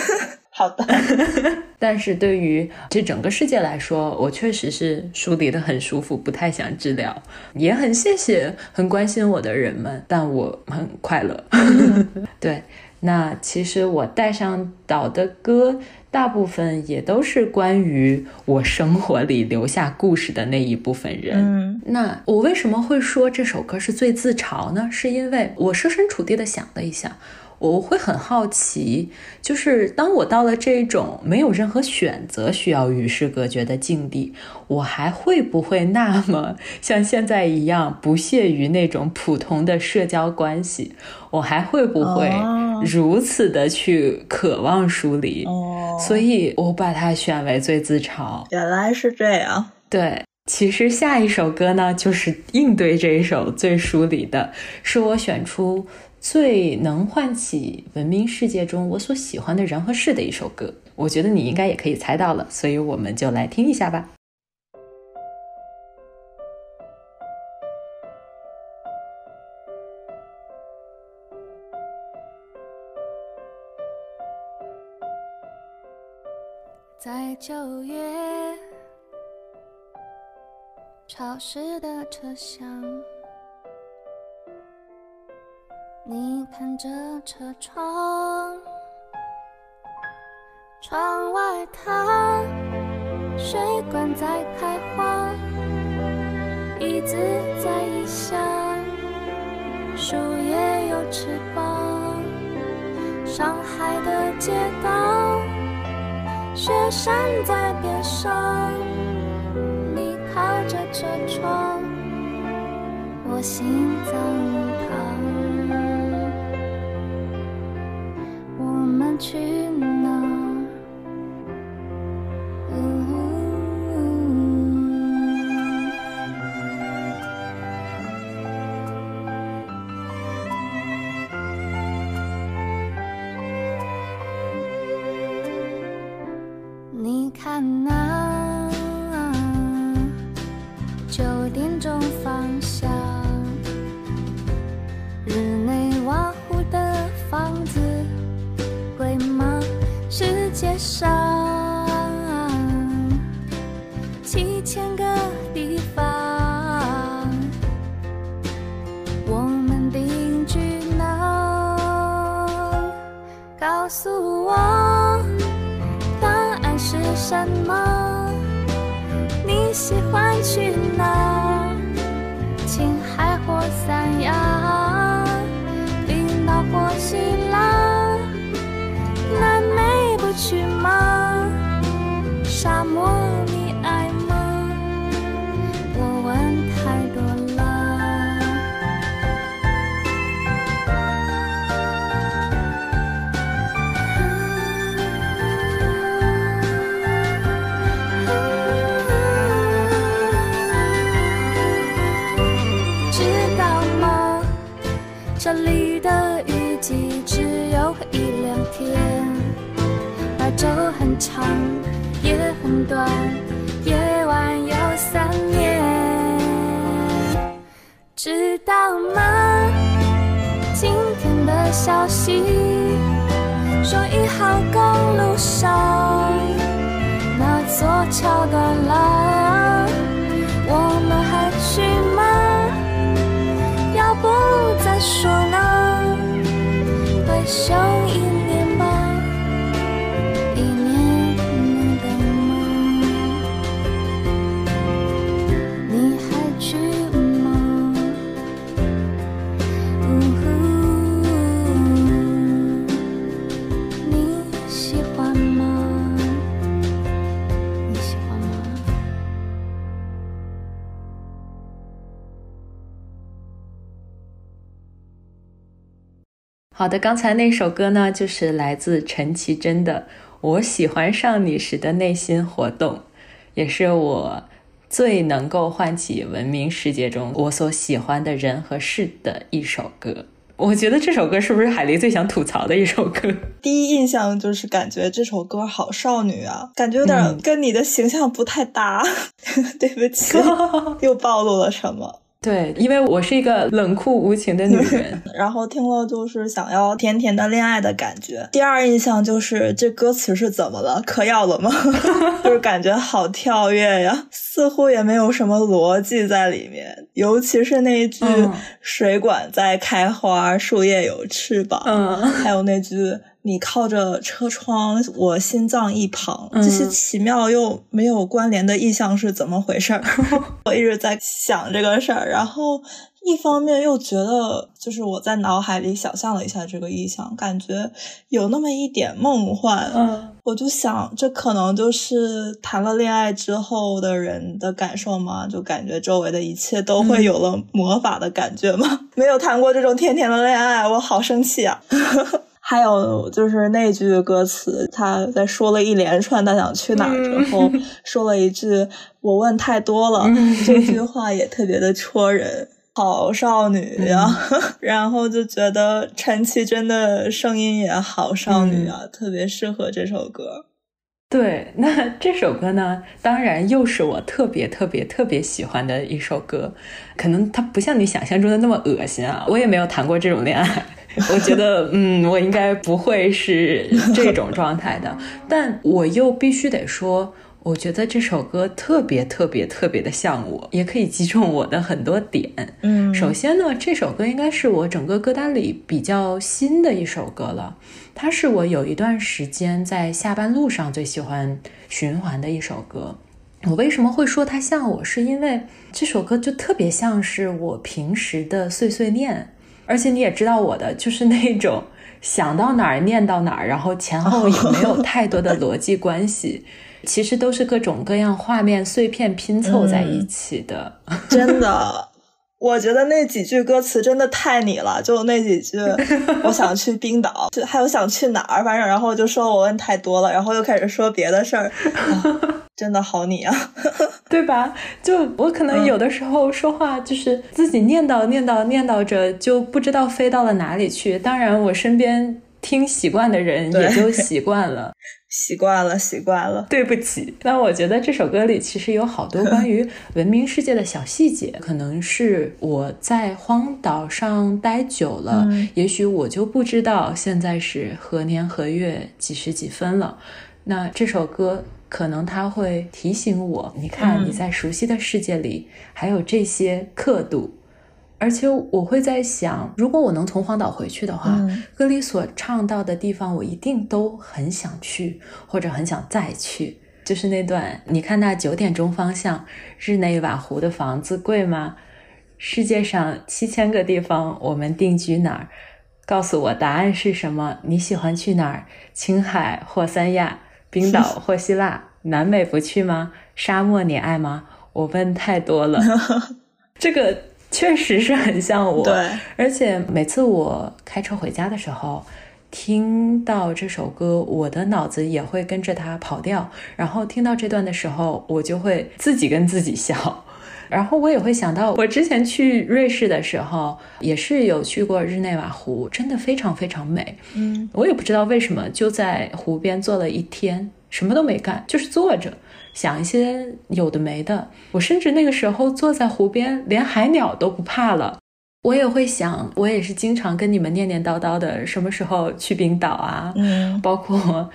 好的，<laughs> 但是对于这整个世界来说，我确实是疏离的很舒服，不太想治疗，也很谢谢很关心我的人们，但我很快乐。<laughs> 对，那其实我带上岛的歌，大部分也都是关于我生活里留下故事的那一部分人。嗯那我为什么会说这首歌是最自嘲呢？是因为我设身处地的想了一下，我会很好奇，就是当我到了这种没有任何选择、需要与世隔绝的境地，我还会不会那么 <laughs> 像现在一样不屑于那种普通的社交关系？我还会不会哦如此的去渴望疏离？哦，所以我把它选为最自嘲。原来是这样。对，其实下一首歌呢，就是应对这一首最疏离的，是我选出最能唤起文明世界中我所喜欢的人和事的一首歌。我觉得你应该也可以猜到了，所以我们就来听一下吧。在九月潮湿的车厢，你看着车窗，窗外它水管在开花，椅子在异乡，树叶有翅膀，上海的街道。雪山在边上，你靠着车窗，我心脏去好的，刚才那首歌呢，就是来自陈绮贞的《我喜欢上你时的内心活动》，也是我最能够唤起文明世界中我所喜欢的人和事的一首歌。我觉得这首歌是不是海狸最想吐槽的一首歌？<laughs> 第一印象就是感觉这首歌好少女啊，感觉有点嗯跟你的形象不太搭。<laughs> 对不起，<laughs> 又暴露了什么？对，因为我是一个冷酷无情的女人。<laughs> 然后听了就是想要甜甜的恋爱的感觉。第二印象就是这歌词是怎么了？嗑药了吗？<laughs> 就是感觉好跳跃呀，似乎也没有什么逻辑在里面。尤其是那一句嗯“水管在开花，树叶有翅膀”，嗯还有那句“你靠着车窗，我心脏一旁”，嗯这些奇妙又没有关联的意象是怎么回事儿？<laughs> 我一直在想这个事儿，然后一方面又觉得，就是我在脑海里想象了一下这个意象，感觉有那么一点梦幻。嗯我就想，这可能就是谈了恋爱之后的人的感受吗？就感觉周围的一切都会有了魔法的感觉吗？<laughs> 没有谈过这种甜甜的恋爱，我好生气啊！<laughs> 还有就是那句歌词，他在说了一连串他想去哪儿之后，说了一句“我问太多了”，这句话也特别的戳人。好少女呀、<laughs> 然后就觉得陈绮贞的声音也好少女啊，特别适合这首歌。对，那这首歌呢，当然又是我特别特别特别喜欢的一首歌。可能它不像你想象中的那么恶心啊，我也没有谈过这种恋爱。<laughs> 我觉得，嗯，我应该不会是这种状态的。<laughs> 但我又必须得说，我觉得这首歌特别特别特别的像我，也可以击中我的很多点。嗯首先呢，这首歌应该是我整个歌单里比较新的一首歌了。它是我有一段时间在下班路上最喜欢循环的一首歌。我为什么会说它像我？是因为这首歌就特别像是我平时的碎碎念，而且你也知道我的，<laughs> 就是那种想到哪儿念到哪儿，然后前后也没有太多的逻辑关系，其实都是各种各样画面碎片拼凑在一起的。<laughs> 真的，我觉得那几句歌词真的太你了，<laughs> 就那几句，我想去冰岛，<laughs> 就还有想去哪儿，反正然后就说我问太多了，然后又开始说别的事儿，啊 <laughs> 真的好你啊！对吧？就我可能有的时候说话就是自己念叨念叨念叨着，就不知道飞到了哪里去。当然，我身边听习惯的人也就习惯了。<laughs> 习惯了，习惯了。对不起，那我觉得这首歌里其实有好多关于 <laughs> 文明世界的小细节，可能是我在荒岛上待久了，嗯也许我就不知道现在是何年何月几时几分了。那这首歌可能它会提醒我，你看嗯你在熟悉的世界里还有这些刻度。而且我会在想，如果我能从荒岛回去的话，嗯歌里所唱到的地方，我一定都很想去，或者很想再去。就是那段，你看那九点钟方向，日内瓦湖的房子贵吗？世界上七千个地方，我们定居哪儿？告诉我答案是什么？你喜欢去哪儿？青海或三亚，冰岛 <laughs> 或希腊，南美不去吗？沙漠你爱吗？我问太多了，<laughs> 这个确实是很像我。对，而且每次我开车回家的时候，听到这首歌，我的脑子也会跟着它跑调。然后听到这段的时候，我就会自己跟自己笑。<laughs> 然后我也会想到，我之前去瑞士的时候，也是有去过日内瓦湖，真的非常非常美。嗯，我也不知道为什么，就在湖边坐了一天，什么都没干，就是坐着想一些有的没的。我甚至那个时候坐在湖边，连海鸟都不怕了。我也会想，我也是经常跟你们念念叨叨的，什么时候去冰岛啊？嗯包括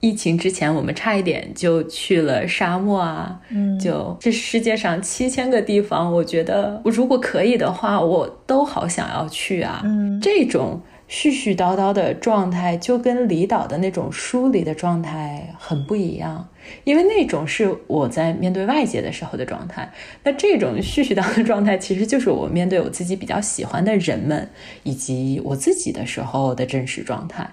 疫情之前，我们差一点就去了沙漠啊。嗯，就这世界上七千个地方，我觉得我如果可以的话，我都好想要去啊。嗯这种絮絮叨叨的状态，就跟离岛的那种疏离的状态很不一样，因为那种是我在面对外界的时候的状态，那这种絮絮叨叨的状态，其实就是我面对我自己比较喜欢的人们以及我自己的时候的真实状态。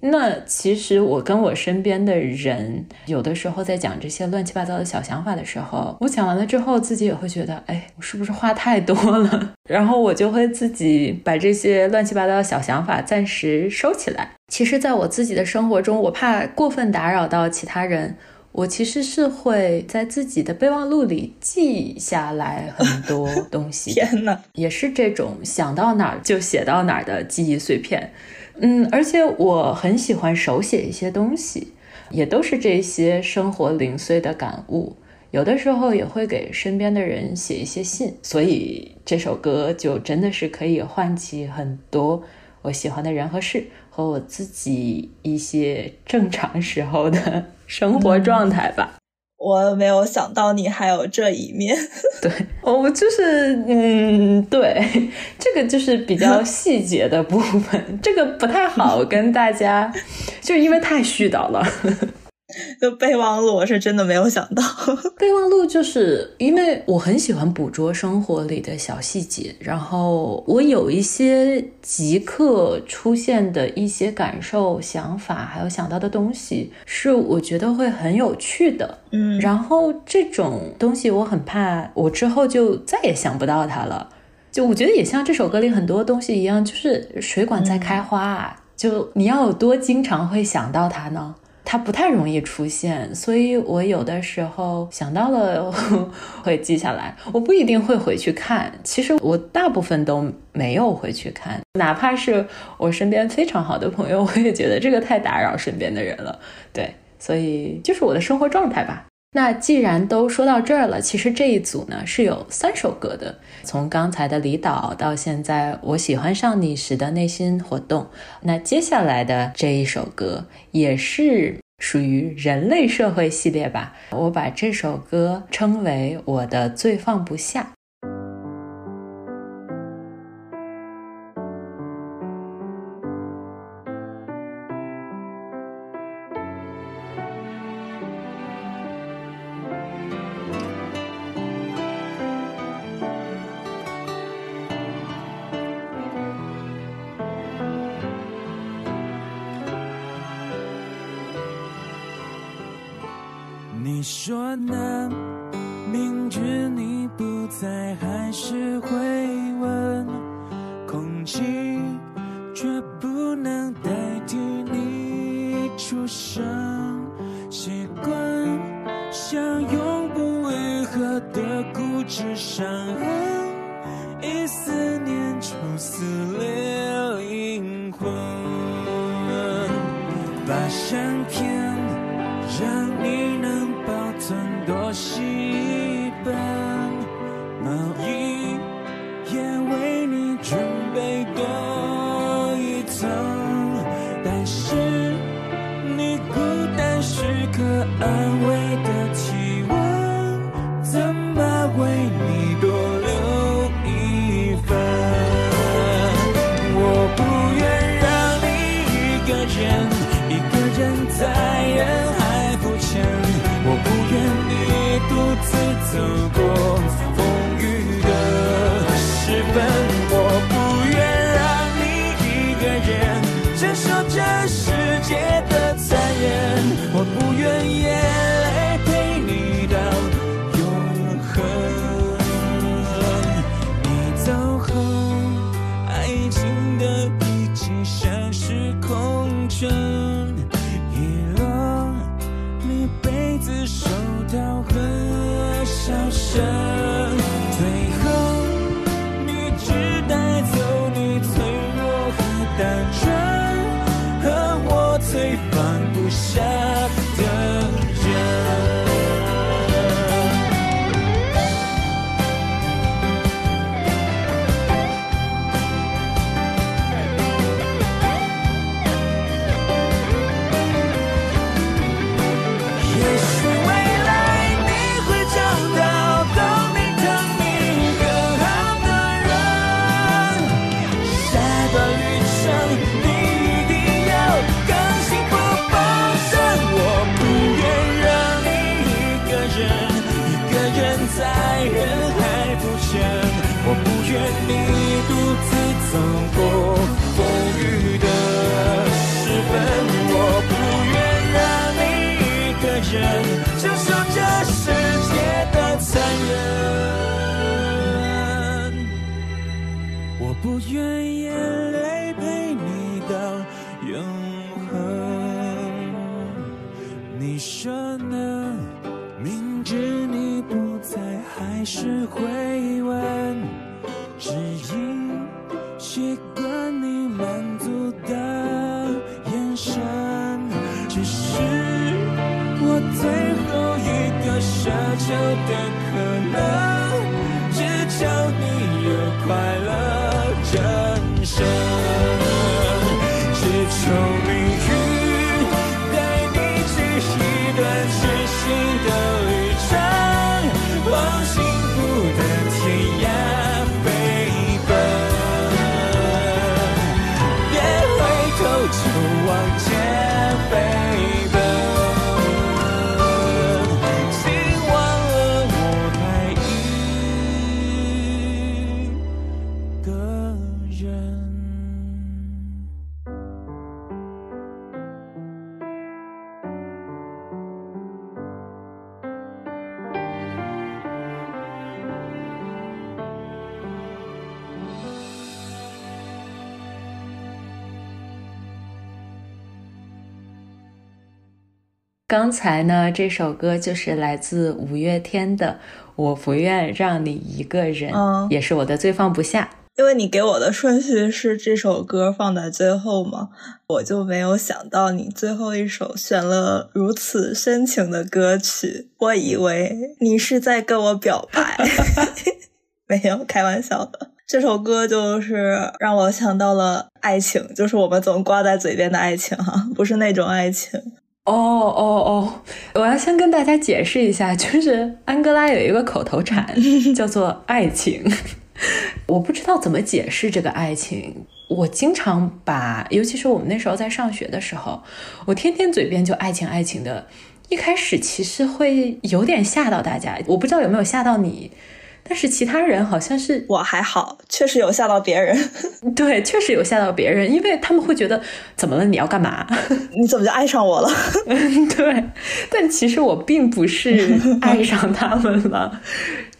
那其实我跟我身边的人，有的时候在讲这些乱七八糟的小想法的时候，我讲完了之后，自己也会觉得，哎，我是不是话太多了？<laughs> 然后我就会自己把这些乱七八糟的小想法暂时收起来。其实，在我自己的生活中，我怕过分打扰到其他人，我其实是会在自己的备忘录里记下来很多东西。<laughs> 天呐，也是这种想到哪儿就写到哪儿的记忆碎片。嗯，而且我很喜欢手写一些东西，也都是这些生活零碎的感悟。有的时候也会给身边的人写一些信，所以这首歌就真的是可以唤起很多我喜欢的人和事，和我自己一些正常时候的生活状态吧。我没有想到你还有这一面。<laughs> 对，我就是嗯，对，这个就是比较细节的部分，这个不太好跟大家，就因为太絮叨了。<laughs> 就备忘录，我是真的没有想到。<laughs> 备忘录就是因为我很喜欢捕捉生活里的小细节，然后我有一些即刻出现的一些感受、想法，还有想到的东西，是我觉得会很有趣的。嗯，然后这种东西我很怕，我之后就再也想不到它了。就我觉得也像这首歌里很多东西一样，就是水管在开花啊，就你要有多经常会想到它呢？它不太容易出现，所以我有的时候想到了 <laughs> 会记下来，我不一定会回去看。其实我大部分都没有回去看，哪怕是我身边非常好的朋友，我也觉得这个太打扰身边的人了。对，所以就是我的生活状态吧。那既然都说到这儿了，其实这一组呢是有三首歌的，从刚才的离岛到现在我喜欢上你时的内心活动，那接下来的这一首歌也是属于人类社会系列吧，我把这首歌称为我的最放不下。还是会问。空气却不能代替你出生。习惯像永不愈合的固执伤痕，刚才呢，这首歌就是来自五月天的《我不愿让你一个人》，嗯也是我的最放不下。因为你给我的顺序是这首歌放在最后嘛，我就没有想到你最后一首选了如此深情的歌曲，我以为你是在跟我表白，<laughs> 没有开玩笑的。这首歌就是让我想到了爱情，就是我们总挂在嘴边的爱情哈，不是那种爱情。哦哦哦！我要先跟大家解释一下，就是安哥拉有一个口头禅 <laughs> 叫做“爱情”，我不知道怎么解释这个爱情。我经常把，尤其是我们那时候在上学的时候，我天天嘴边就爱情爱情的。一开始其实会有点吓到大家，我不知道有没有吓到你，但是其他人好像是我还好，确实有吓到别人。<laughs> 对，确实有吓到别人，因为他们会觉得怎么了？你要干嘛？<laughs> 你怎么就爱上我了？<laughs> 对，但其实我并不是爱上他们了。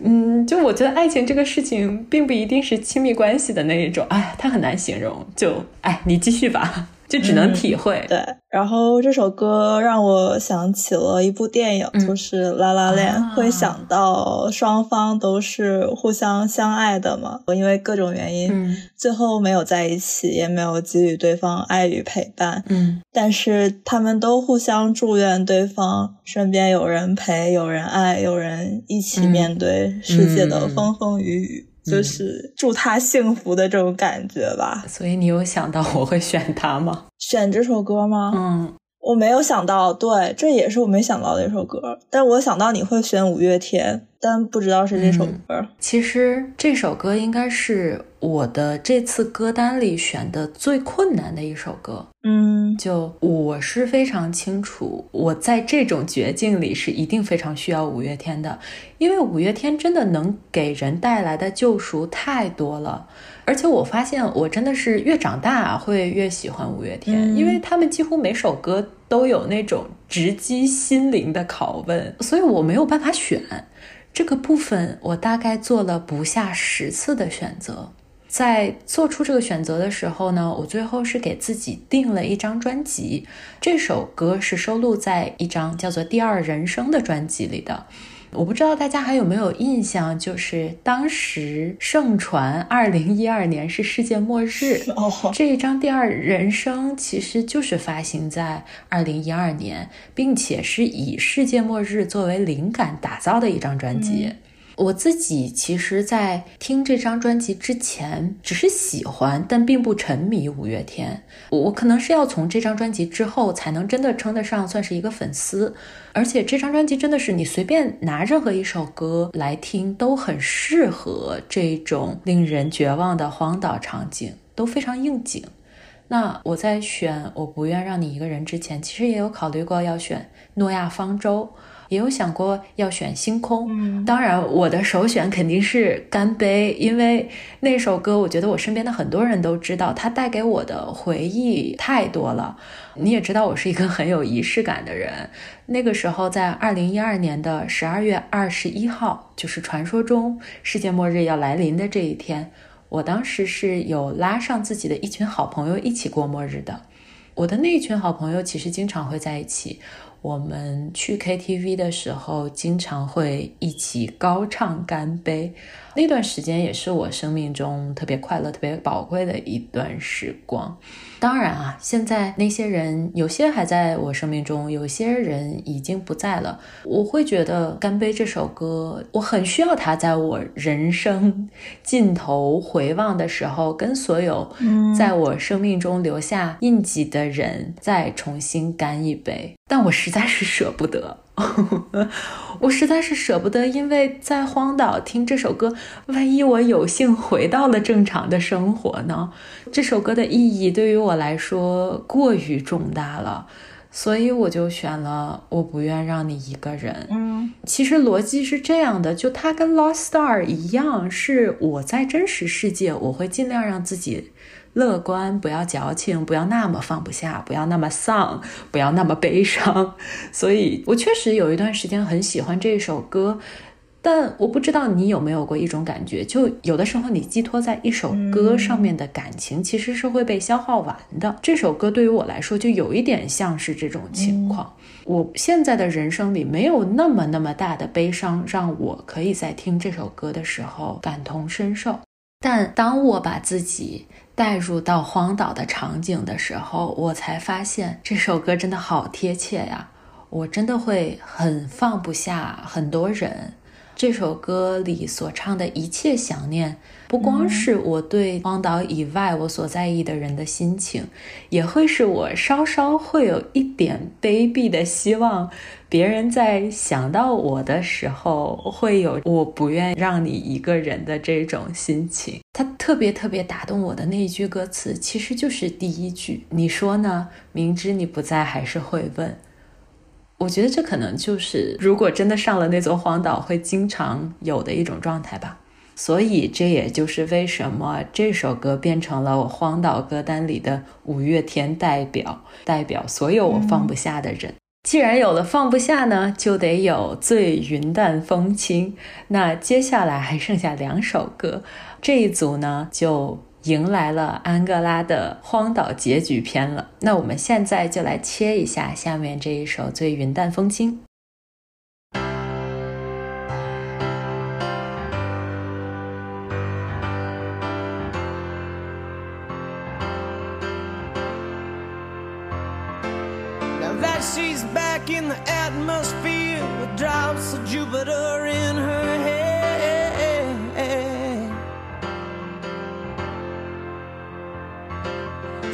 嗯，就我觉得爱情这个事情，并不一定是亲密关系的那一种。哎，它很难形容。就哎，你继续吧，就只能体会。对，然后这首歌让我想起了一部电影，嗯。就是《拉拉链》啊。会想到双方都是互相相爱的嘛，我因为各种原因，嗯。最后没有在一起，也没有给予对方爱与陪伴，嗯。但是他们都互相祝愿对方身边有人陪，有人爱，有人一起嗯。面对世界的嗯。风风雨雨。就是祝他幸福的这种感觉吧。所以你有想到我会选他吗？选这首歌吗？嗯，我没有想到，对，这也是我没想到的一首歌。但我想到你会选五月天，但不知道是这首歌。其实这首歌应该是我的这次歌单里选的最困难的一首歌。嗯就我是非常清楚，我在这种绝境里是一定非常需要五月天的，因为五月天真的能给人带来的救赎太多了。而且我发现，我真的是越长大会越喜欢五月天，嗯因为他们几乎每首歌都有那种直击心灵的拷问，所以我没有办法选这个部分。我大概做了不下十次的选择。在做出这个选择的时候呢，我最后是给自己定了一张专辑，这首歌是收录在一张叫做《第二人生》的专辑里的。我不知道大家还有没有印象，就是当时盛传二零一二年是世界末日，哦，这一张《第二人生》其实就是发行在二零一二年，并且是以世界末日作为灵感打造的一张专辑。我自己其实，在听这张专辑之前，只是喜欢，但并不沉迷五月天。我可能是要从这张专辑之后，才能真的称得上算是一个粉丝。而且这张专辑真的是你随便拿任何一首歌来听，都很适合这种令人绝望的荒岛场景，都非常应景。那我在选《我不愿让你一个人》之前，其实也有考虑过要选《诺亚方舟》。也有想过要选星空。嗯当然，我的首选肯定是干杯，因为那首歌，我觉得我身边的很多人都知道，它带给我的回忆太多了。你也知道，我是一个很有仪式感的人。那个时候，在二零一二年的十二月二十一号，就是传说中世界末日要来临的这一天，我当时是有拉上自己的一群好朋友一起过末日的。我的那一群好朋友其实经常会在一起，我们去 KTV 的时候，经常会一起高唱《干杯》。那段时间也是我生命中特别快乐、特别宝贵的一段时光。当然啊，现在那些人有些还在我生命中，有些人已经不在了。我会觉得《干杯》这首歌，我很需要它，在我人生尽头回望的时候，跟所有在我生命中留下印记的人再重新干一杯。但我实在是舍不得。<laughs> 我实在是舍不得，因为在荒岛听这首歌，万一我有幸回到了正常的生活呢？这首歌的意义对于我来说过于重大了，所以我就选了《我不愿让你一个人》。嗯其实逻辑是这样的，就它跟《Lost Star》一样，是我在真实世界，我会尽量让自己乐观，不要矫情，不要那么放不下，不要那么丧，不要那么悲伤。<laughs> 所以我确实有一段时间很喜欢这首歌。但我不知道你有没有过一种感觉，就有的时候你寄托在一首歌上面的感情，其实是会被消耗完的。这首歌对于我来说，就有一点像是这种情况。我现在的人生里没有那么那么大的悲伤，让我可以在听这首歌的时候感同身受。但当我把自己带入到荒岛的场景的时候，我才发现这首歌真的好贴切呀！我真的会很放不下很多人。这首歌里所唱的一切想念，不光是我对荒岛以外我所在意的人的心情，也会是我稍稍会有一点卑鄙的希望，别人在想到我的时候，会有我不愿让你一个人的这种心情。他特别特别打动我的那一句歌词，其实就是第一句：“你说呢？明知你不在，还是会问。”我觉得这可能就是，如果真的上了那座荒岛，会经常有的一种状态吧。所以这也就是为什么这首歌变成了我荒岛歌单里的五月天代表，代表所有我放不下的人。既然有了放不下呢，就得有最云淡风轻。那接下来还剩下两首歌，这一组呢就迎来了安哥拉的荒岛结局篇了。那我们现在就来切一下下面这一首最云淡风轻。She's back in the atmosphere with drops of Jupiter in her head.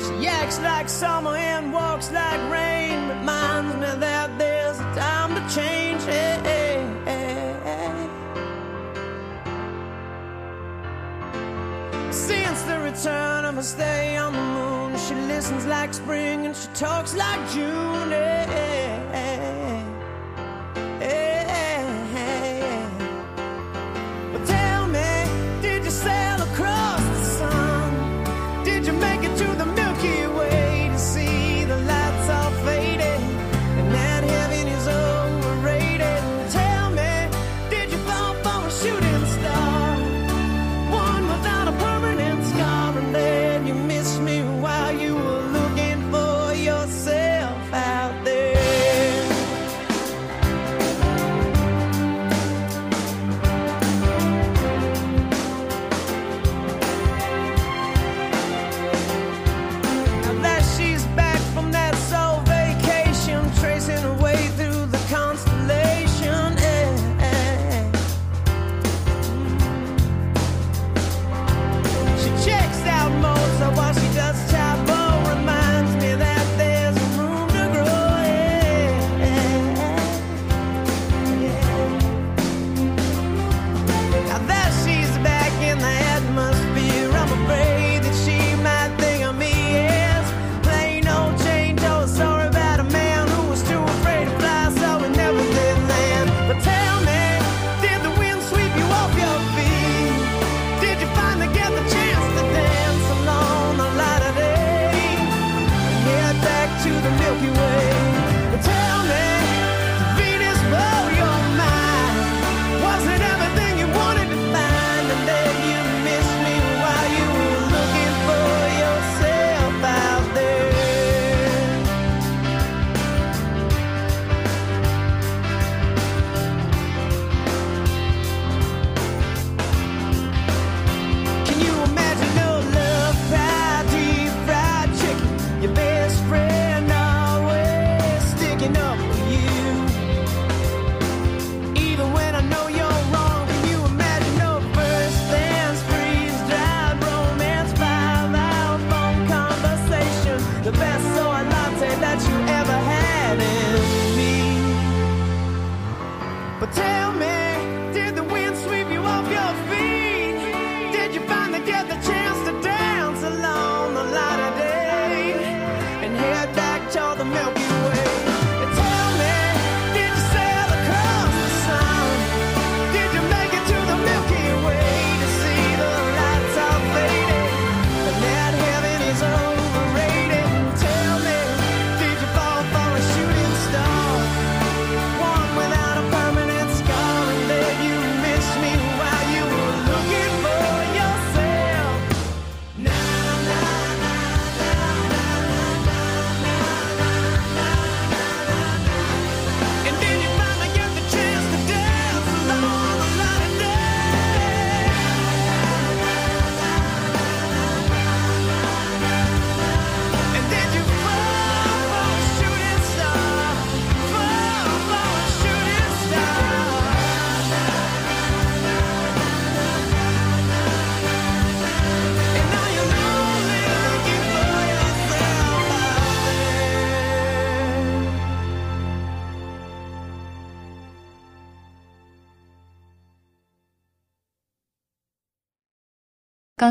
She acts like summer and walks like rain. Reminds me that there's a time to change. Since the return of a stay on the like spring and she talks like June.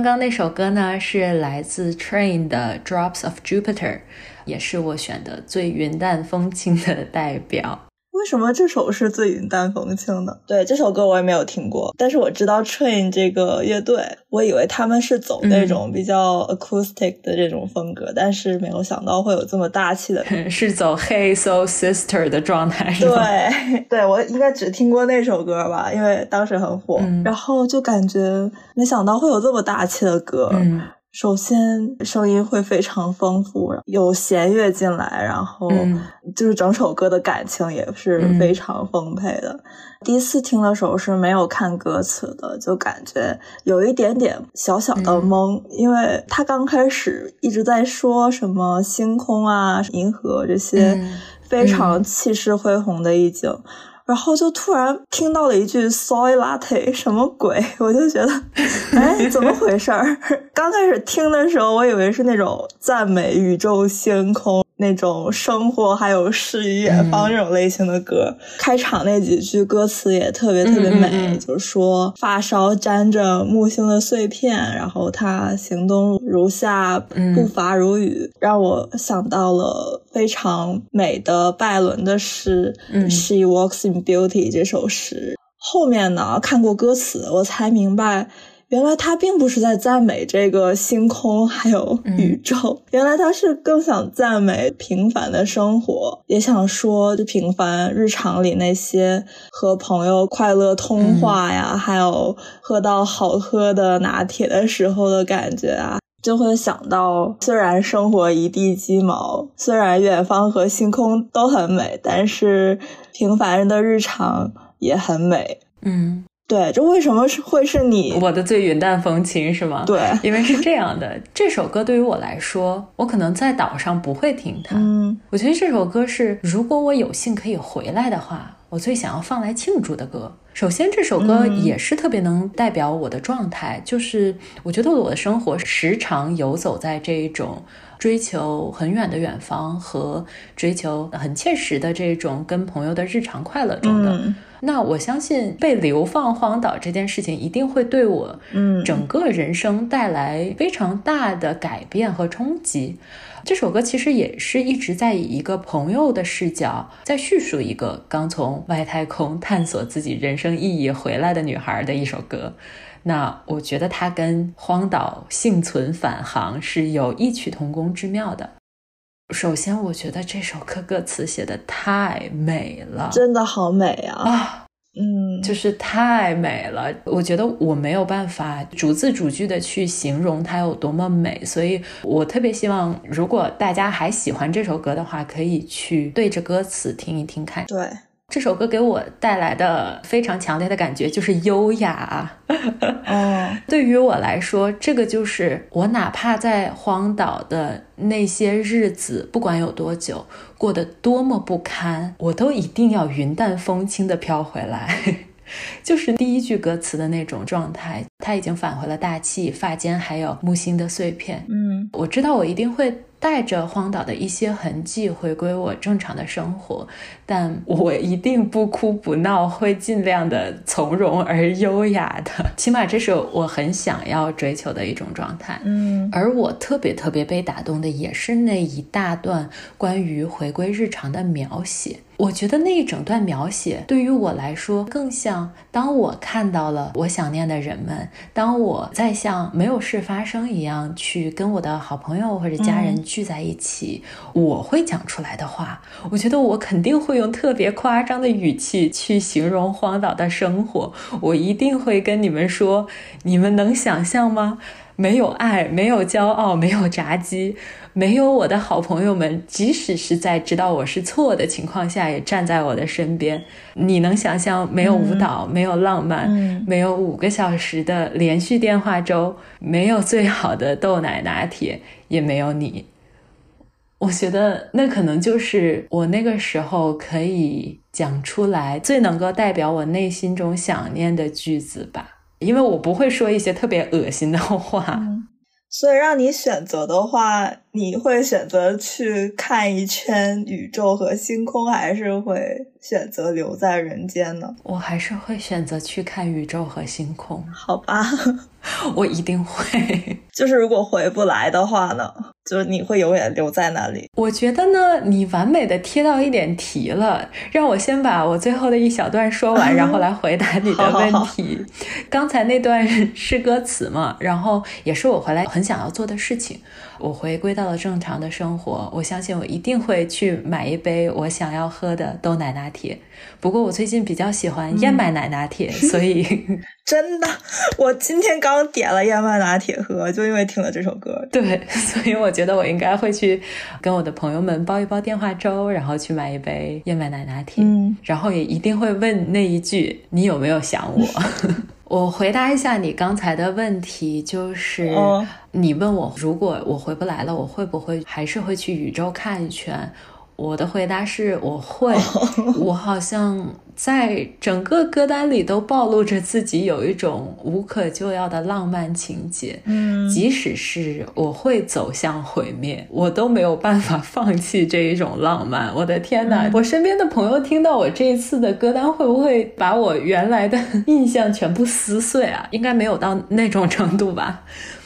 刚刚那首歌呢是来自 Train 的 Drops of Jupiter，也是我选的最云淡风轻的代表。为什么这首是最云淡风轻的？对，这首歌我也没有听过，但是我知道 Train 这个乐队，我以为他们是走那种比较 acoustic 的这种风格，但是没有想到会有这么大气的。<laughs> 是走 Hey Soul Sister 的状态？对，对我应该只听过那首歌吧，因为当时很火，嗯然后就感觉没想到会有这么大气的歌。嗯首先声音会非常丰富，有弦乐进来，然后嗯就是整首歌的感情也是嗯非常丰沛的。第一次听的时候是没有看歌词的，就感觉有一点点小小的嗯懵，因为他刚开始一直在说什么星空啊、银河这些嗯非常气势恢宏的意境。然后就突然听到了一句 “soy latte”，什么鬼？<laughs> 我就觉得，哎，怎么回事儿？<laughs> 刚开始听的时候，我以为是那种赞美宇宙星空、那种生活还有诗与远方这种类型的歌。开场那几句歌词也特别特别美，嗯嗯嗯就是说发梢沾着木星的碎片，然后他行动如下，嗯步伐如雨，让我想到了非常美的拜伦的诗《嗯 She Walks in Beauty》这首诗。后面呢，看过歌词，我才明白。原来他并不是在赞美这个星空还有宇宙，原来他是更想赞美平凡的生活，也想说就平凡日常里那些和朋友快乐通话呀，还有喝到好喝的拿铁的时候的感觉啊。就会想到，虽然生活一地鸡毛，虽然远方和星空都很美，但是平凡人的日常也很美。嗯，对，这为什么是会是你？我的最云淡风轻是吗？对因为是这样的，这首歌对于我来说，我可能在岛上不会听它。嗯我觉得这首歌是，如果我有幸可以回来的话，我最想要放来庆祝的歌。首先，这首歌嗯也是特别能代表我的状态，就是我觉得我的生活时常游走在这一种追求很远的远方和追求很切实的这种跟朋友的日常快乐中的。嗯那我相信被流放荒岛这件事情一定会对我嗯整个人生带来非常大的改变和冲击。这首歌其实也是一直在以一个朋友的视角，在叙述一个刚从外太空探索自己人生意义回来的女孩的一首歌。那我觉得它跟荒岛幸存返航是有异曲同工之妙的。首先，我觉得这首歌歌词写的太美了，真的好美啊！啊，嗯，就是太美了。我觉得我没有办法逐字逐句的去形容它有多么美，所以我特别希望，如果大家还喜欢这首歌的话，可以去对着歌词听一听看。对，这首歌给我带来的非常强烈的感觉就是优雅。哦，<laughs> 对于我来说，这个就是我哪怕在荒岛的那些日子，不管有多久，过得多么不堪，我都一定要云淡风轻的飘回来。<laughs> 就是第一句歌词的那种状态，他已经返回了大气，发间还有木星的碎片。嗯我知道我一定会带着荒岛的一些痕迹回归我正常的生活，但我一定不哭不闹，会尽量的从容而优雅的。<laughs> 起码这是我很想要追求的一种状态。嗯而我特别特别被打动的，也是那一大段关于回归日常的描写。我觉得那一整段描写对于我来说，更像当我看到了我想念的人们，当我在像没有事发生一样去跟我的好朋友或者家人聚在一起，我会讲出来的话。我觉得我肯定会用特别夸张的语气去形容荒岛的生活，我一定会跟你们说，你们能想象吗？没有爱，没有骄傲，没有炸鸡，没有我的好朋友们，即使是在知道我是错的情况下，也站在我的身边。你能想象没有舞蹈，没有浪漫，嗯没有五个小时的连续电话粥，没有最好的豆奶拿铁，也没有你。我觉得那可能就是我那个时候可以讲出来最能够代表我内心中想念的句子吧。因为我不会说一些特别恶心的话，所以让你选择的话，你会选择去看一圈宇宙和星空，还是会选择留在人间呢？我还是会选择去看宇宙和星空。好吧，<laughs> 我一定会。<laughs> 就是如果回不来的话呢，就是你会永远留在那里。我觉得呢，你完美的贴到一点题了，让我先把我最后的一小段说完，然后来回答你的问好好题。刚才那段是歌词嘛，然后也是我回来很想要做的事情。我回归到了正常的生活，我相信我一定会去买一杯我想要喝的豆奶拿铁。不过我最近比较喜欢燕麦奶拿铁，<laughs> 所以 <laughs> 真的，我今天刚点了燕麦拿铁喝，就因为听了这首歌。对，<laughs> 所以我觉得我应该会去跟我的朋友们煲一煲电话粥，然后去买一杯燕麦奶拿铁，嗯然后也一定会问那一句：“你有没有想我？”我回答一下你刚才的问题，就是、哦你问我，如果我回不来了，我会不会还是会去宇宙看一圈？我的回答是我会，我好像在整个歌单里都暴露着自己有一种无可救药的浪漫情节。嗯即使是我会走向毁灭，我都没有办法放弃这一种浪漫。我的天哪！我身边的朋友听到我这一次的歌单，会不会把我原来的 <laughs> 印象全部撕碎啊？应该没有到那种程度吧。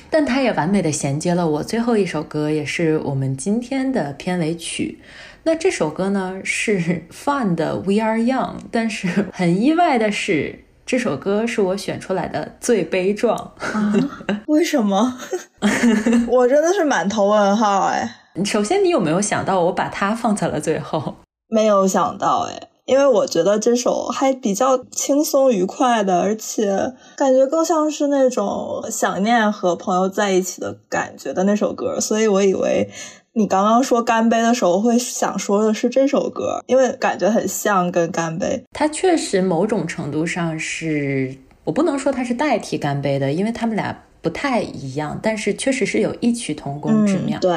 但它也完美的衔接了我最后一首歌，也是我们今天的片尾曲。那这首歌呢是 Fun 的《We Are Young》，但是很意外的是，这首歌是我选出来的最悲壮。<laughs> 为什么？<laughs> 我真的是满头问号哎，<laughs> 首先，你有没有想到我把它放在了最后？没有想到哎，因为我觉得这首还比较轻松愉快的，而且感觉更像是那种想念和朋友在一起的感觉的那首歌，所以我以为你刚刚说干杯的时候会想说的是这首歌，因为感觉很像跟干杯。它确实某种程度上是我不能说它是代替干杯的，因为他们俩不太一样，但是确实是有异曲同工之妙。嗯。对，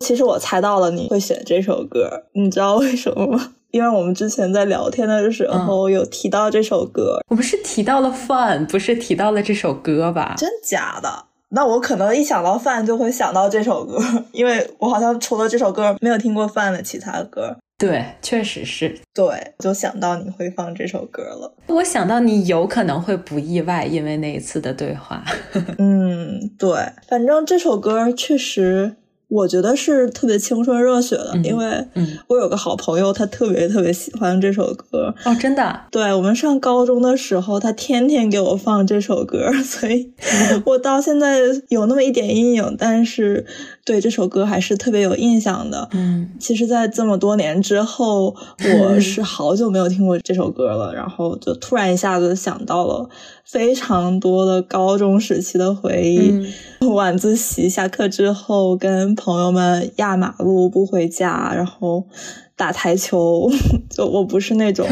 其实我猜到了你会选这首歌，你知道为什么吗？因为我们之前在聊天的时候有提到这首歌，我们是提到了 fun，不是提到了这首歌吧？真假的？那我可能一想到饭就会想到这首歌，<laughs> 因为我好像除了这首歌没有听过饭的其他歌。对，确实是。对，就想到你会放这首歌了。我想到你有可能会不意外，因为那一次的对话。嗯，对，反正这首歌确实，我觉得是特别青春热血的，嗯因为嗯，我有个好朋友，他特别特别喜欢这首歌。哦，真的，对我们上高中的时候，他天天给我放这首歌，所以 <laughs> 我到现在有那么一点阴影，但是对这首歌还是特别有印象的。嗯，其实，在这么多年之后，我是好久没有听过这首歌了，然后就突然一下子想到了非常多的高中时期的回忆。嗯 <laughs> 晚自习下课之后，跟朋友们压马路不回家，然后打台球。就我不是那种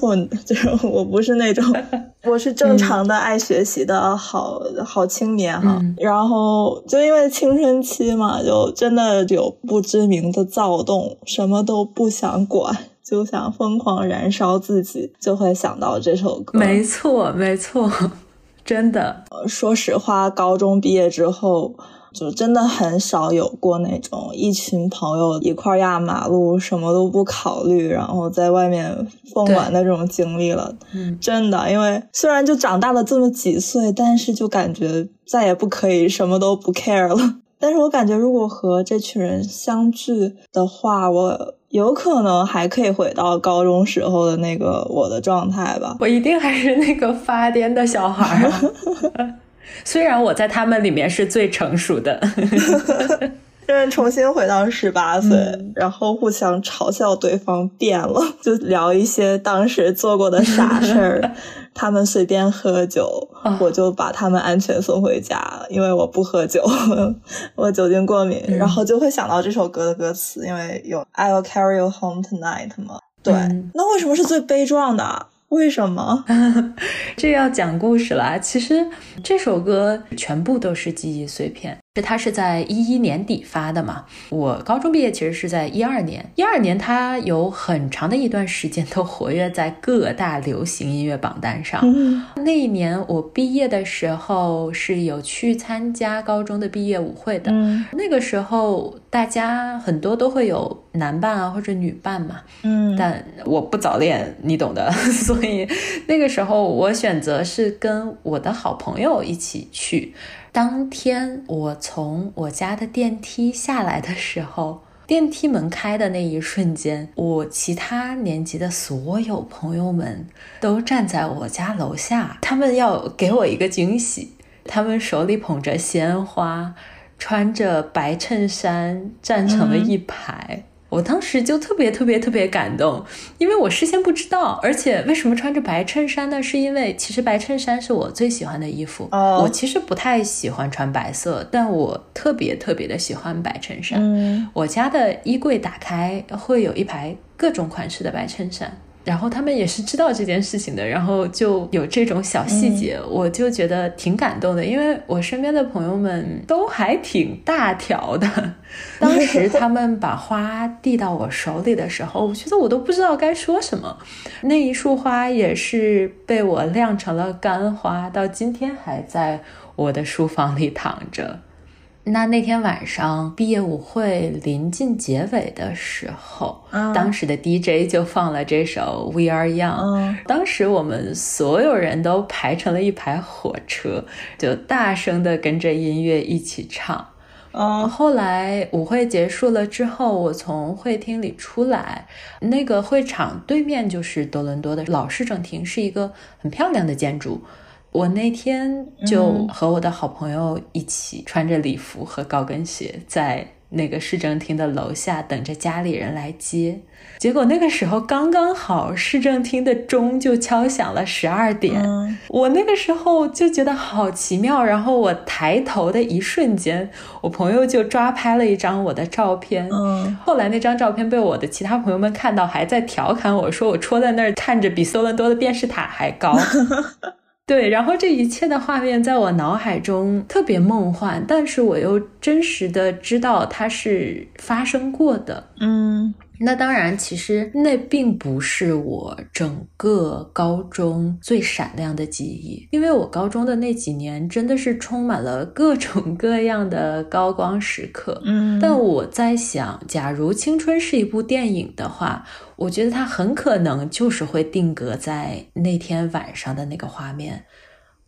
混，<laughs> 就是我不是那种，<laughs> 我是正常的爱学习的好好青年哈。嗯然后就因为青春期嘛，就真的有不知名的躁动，什么都不想管。就想疯狂燃烧自己，就会想到这首歌。没错，没错，<laughs> 真的。说实话，高中毕业之后，就真的很少有过那种一群朋友一块儿压马路，什么都不考虑，然后在外面疯玩的这种经历了。嗯，真的，因为虽然就长大了这么几岁，但是就感觉再也不可以什么都不 care 了。<laughs> 但是我感觉，如果和这群人相聚的话，我有可能还可以回到高中时候的那个我的状态吧。我一定还是那个发癫的小孩儿啊。<laughs> 虽然我在他们里面是最成熟的，<laughs> 就是重新回到十八岁，然后互相嘲笑对方变了，<laughs> 就聊一些当时做过的傻事儿。<laughs> 他们随便喝酒，我就把他们安全送回家，因为我不喝酒，我酒精过敏，然后就会想到这首歌的歌词，因为有 I will carry you home tonight 嘛。对，嗯那为什么是最悲壮的？为什么？<laughs> 这要讲故事啦。其实这首歌全部都是记忆碎片，是它是在一一年底发的嘛。我高中毕业其实是在一二年，一二年他有很长的一段时间都活跃在各大流行音乐榜单上。嗯 <laughs> 那一年我毕业的时候是有去参加高中的毕业舞会的。嗯那个时候大家很多都会有男伴啊或者女伴嘛，嗯但我不早恋，你懂的。<laughs> 所以那个时候我选择是跟我的好朋友一起去。当天我从我家的电梯下来的时候，<laughs> 电梯门开的那一瞬间，我其他年级的所有朋友们都站在我家楼下，他们要给我一个惊喜。他们手里捧着鲜花，穿着白衬衫，站成了一排。我当时就特别特别特别感动，因为我事先不知道，而且为什么穿着白衬衫呢？是因为其实白衬衫是我最喜欢的衣服。哦我其实不太喜欢穿白色，但我特别特别的喜欢白衬衫。嗯我家的衣柜打开会有一排各种款式的白衬衫，然后他们也是知道这件事情的，然后就有这种小细节，我就觉得挺感动的，因为我身边的朋友们都还挺大条的。当时他们把花递到我手里的时候，我觉得我都不知道该说什么。那一束花也是被我晾成了干花，到今天还在我的书房里躺着。那那天晚上毕业舞会临近结尾的时候，嗯当时的 DJ 就放了这首《We Are Young》。嗯当时我们所有人都排成了一排火车，就大声的跟着音乐一起唱。嗯后来舞会结束了之后，我从会厅里出来，那个会场对面就是多伦多的老市政厅，是一个很漂亮的建筑。我那天就嗯和我的好朋友一起穿着礼服和高跟鞋，在那个市政厅的楼下等着家里人来接。结果那个时候刚刚好，市政厅的钟就敲响了十二点。嗯我那个时候就觉得好奇妙，然后我抬头的一瞬间，我朋友就抓拍了一张我的照片。嗯后来那张照片被我的其他朋友们看到，还在调侃我说我戳在那儿看着比多伦多的电视塔还高。<laughs> 对，然后这一切的画面在我脑海中特别梦幻，但是我又真实的知道它是发生过的。嗯那当然，其实那并不是我整个高中最闪亮的记忆，因为我高中的那几年真的是充满了各种各样的高光时刻。嗯，但我在想，假如青春是一部电影的话，我觉得它很可能就是会定格在那天晚上的那个画面。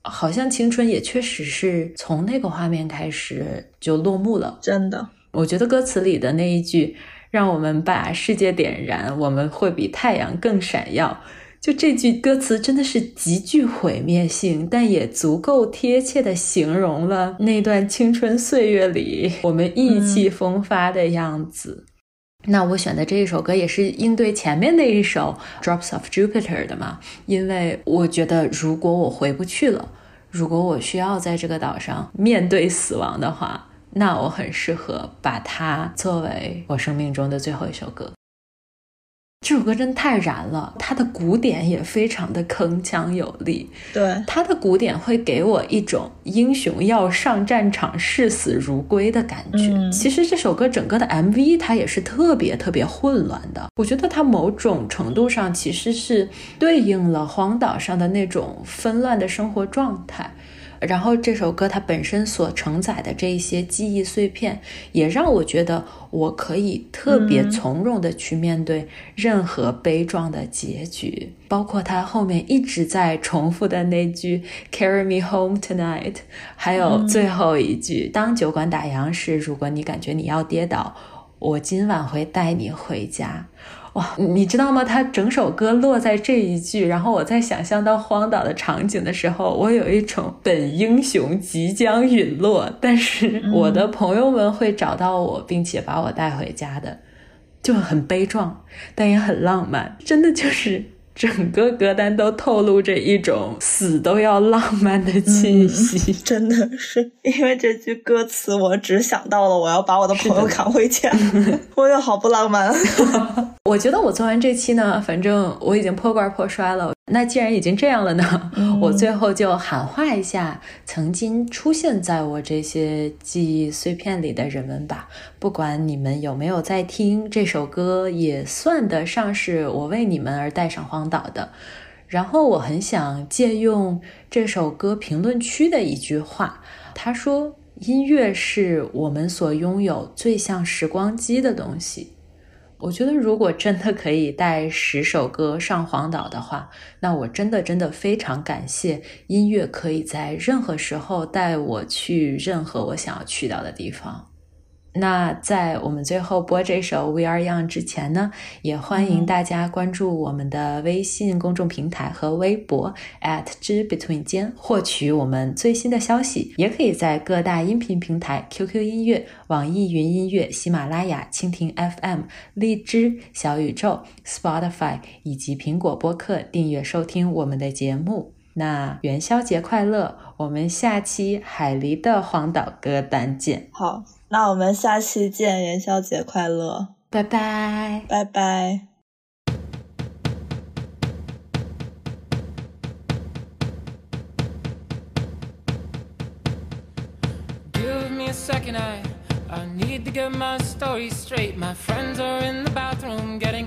好像青春也确实是从那个画面开始就落幕了。真的，我觉得歌词里的那一句“让我们把世界点燃，我们会比太阳更闪耀”，就这句歌词真的是极具毁灭性，但也足够贴切的形容了那段青春岁月里我们意气风发的样子。那我选的这一首歌也是应对前面那一首《Drops of Jupiter》的嘛，因为我觉得如果我回不去了，如果我需要在这个岛上面对死亡的话，那我很适合把它作为我生命中的最后一首歌。这首歌真的太燃了，它的鼓点也非常的铿锵有力。对，它的鼓点会给我一种英雄要上战场、视死如归的感觉。嗯其实这首歌整个的 MV 它也是特别特别混乱的，我觉得它某种程度上其实是对应了荒岛上的那种纷乱的生活状态。然后这首歌它本身所承载的这一些记忆碎片，也让我觉得我可以特别嗯。从容的去面对任何悲壮的结局，包括他后面一直在重复的那句 “Carry me home tonight”，还有最后一句“当酒馆打烊时，如果你感觉你要跌倒，我今晚会带你回家”。哇，你知道吗？他整首歌落在这一句，然后我在想象到荒岛的场景的时候，我有一种本英雄即将陨落，但是我的朋友们会找到我，并且把我带回家的，就很悲壮，但也很浪漫，真的就是整个歌单都透露着一种死都要浪漫的气息。真的是因为这句歌词，我只想到了我要把我的朋友扛回家，<laughs> 我也好不浪漫。<laughs> 我觉得我做完这期呢，反正我已经破罐破摔了。那既然已经这样了呢，<laughs> 我最后就喊话一下曾经出现在我这些记忆碎片里的人们吧。不管你们有没有在听这首歌，也算得上是我为你们而带上荒岛的。然后我很想借用这首歌评论区的一句话，他说：“音乐是我们所拥有最像时光机的东西。”我觉得，如果真的可以带十首歌上黄岛的话，那我真的真的非常感谢音乐可以在任何时候带我去任何我想要去到的地方。那在我们最后播这首《We Are Young》之前呢，也欢迎大家关注我们的微信公众平台和微博 at 之 between 间，获取我们最新的消息。也可以在各大音频平台 QQ 音乐、网易云音乐、喜马拉雅、蜻蜓 FM、荔枝、小宇宙、Spotify 以及苹果播客订阅收听我们的节目。那元宵节快乐！我们下期海狸的荒岛歌单见，好，那我们下期见，元宵节快乐，拜拜。拜拜。Give me a second, I I need to get my story straight. My friends are in the bathroom, getting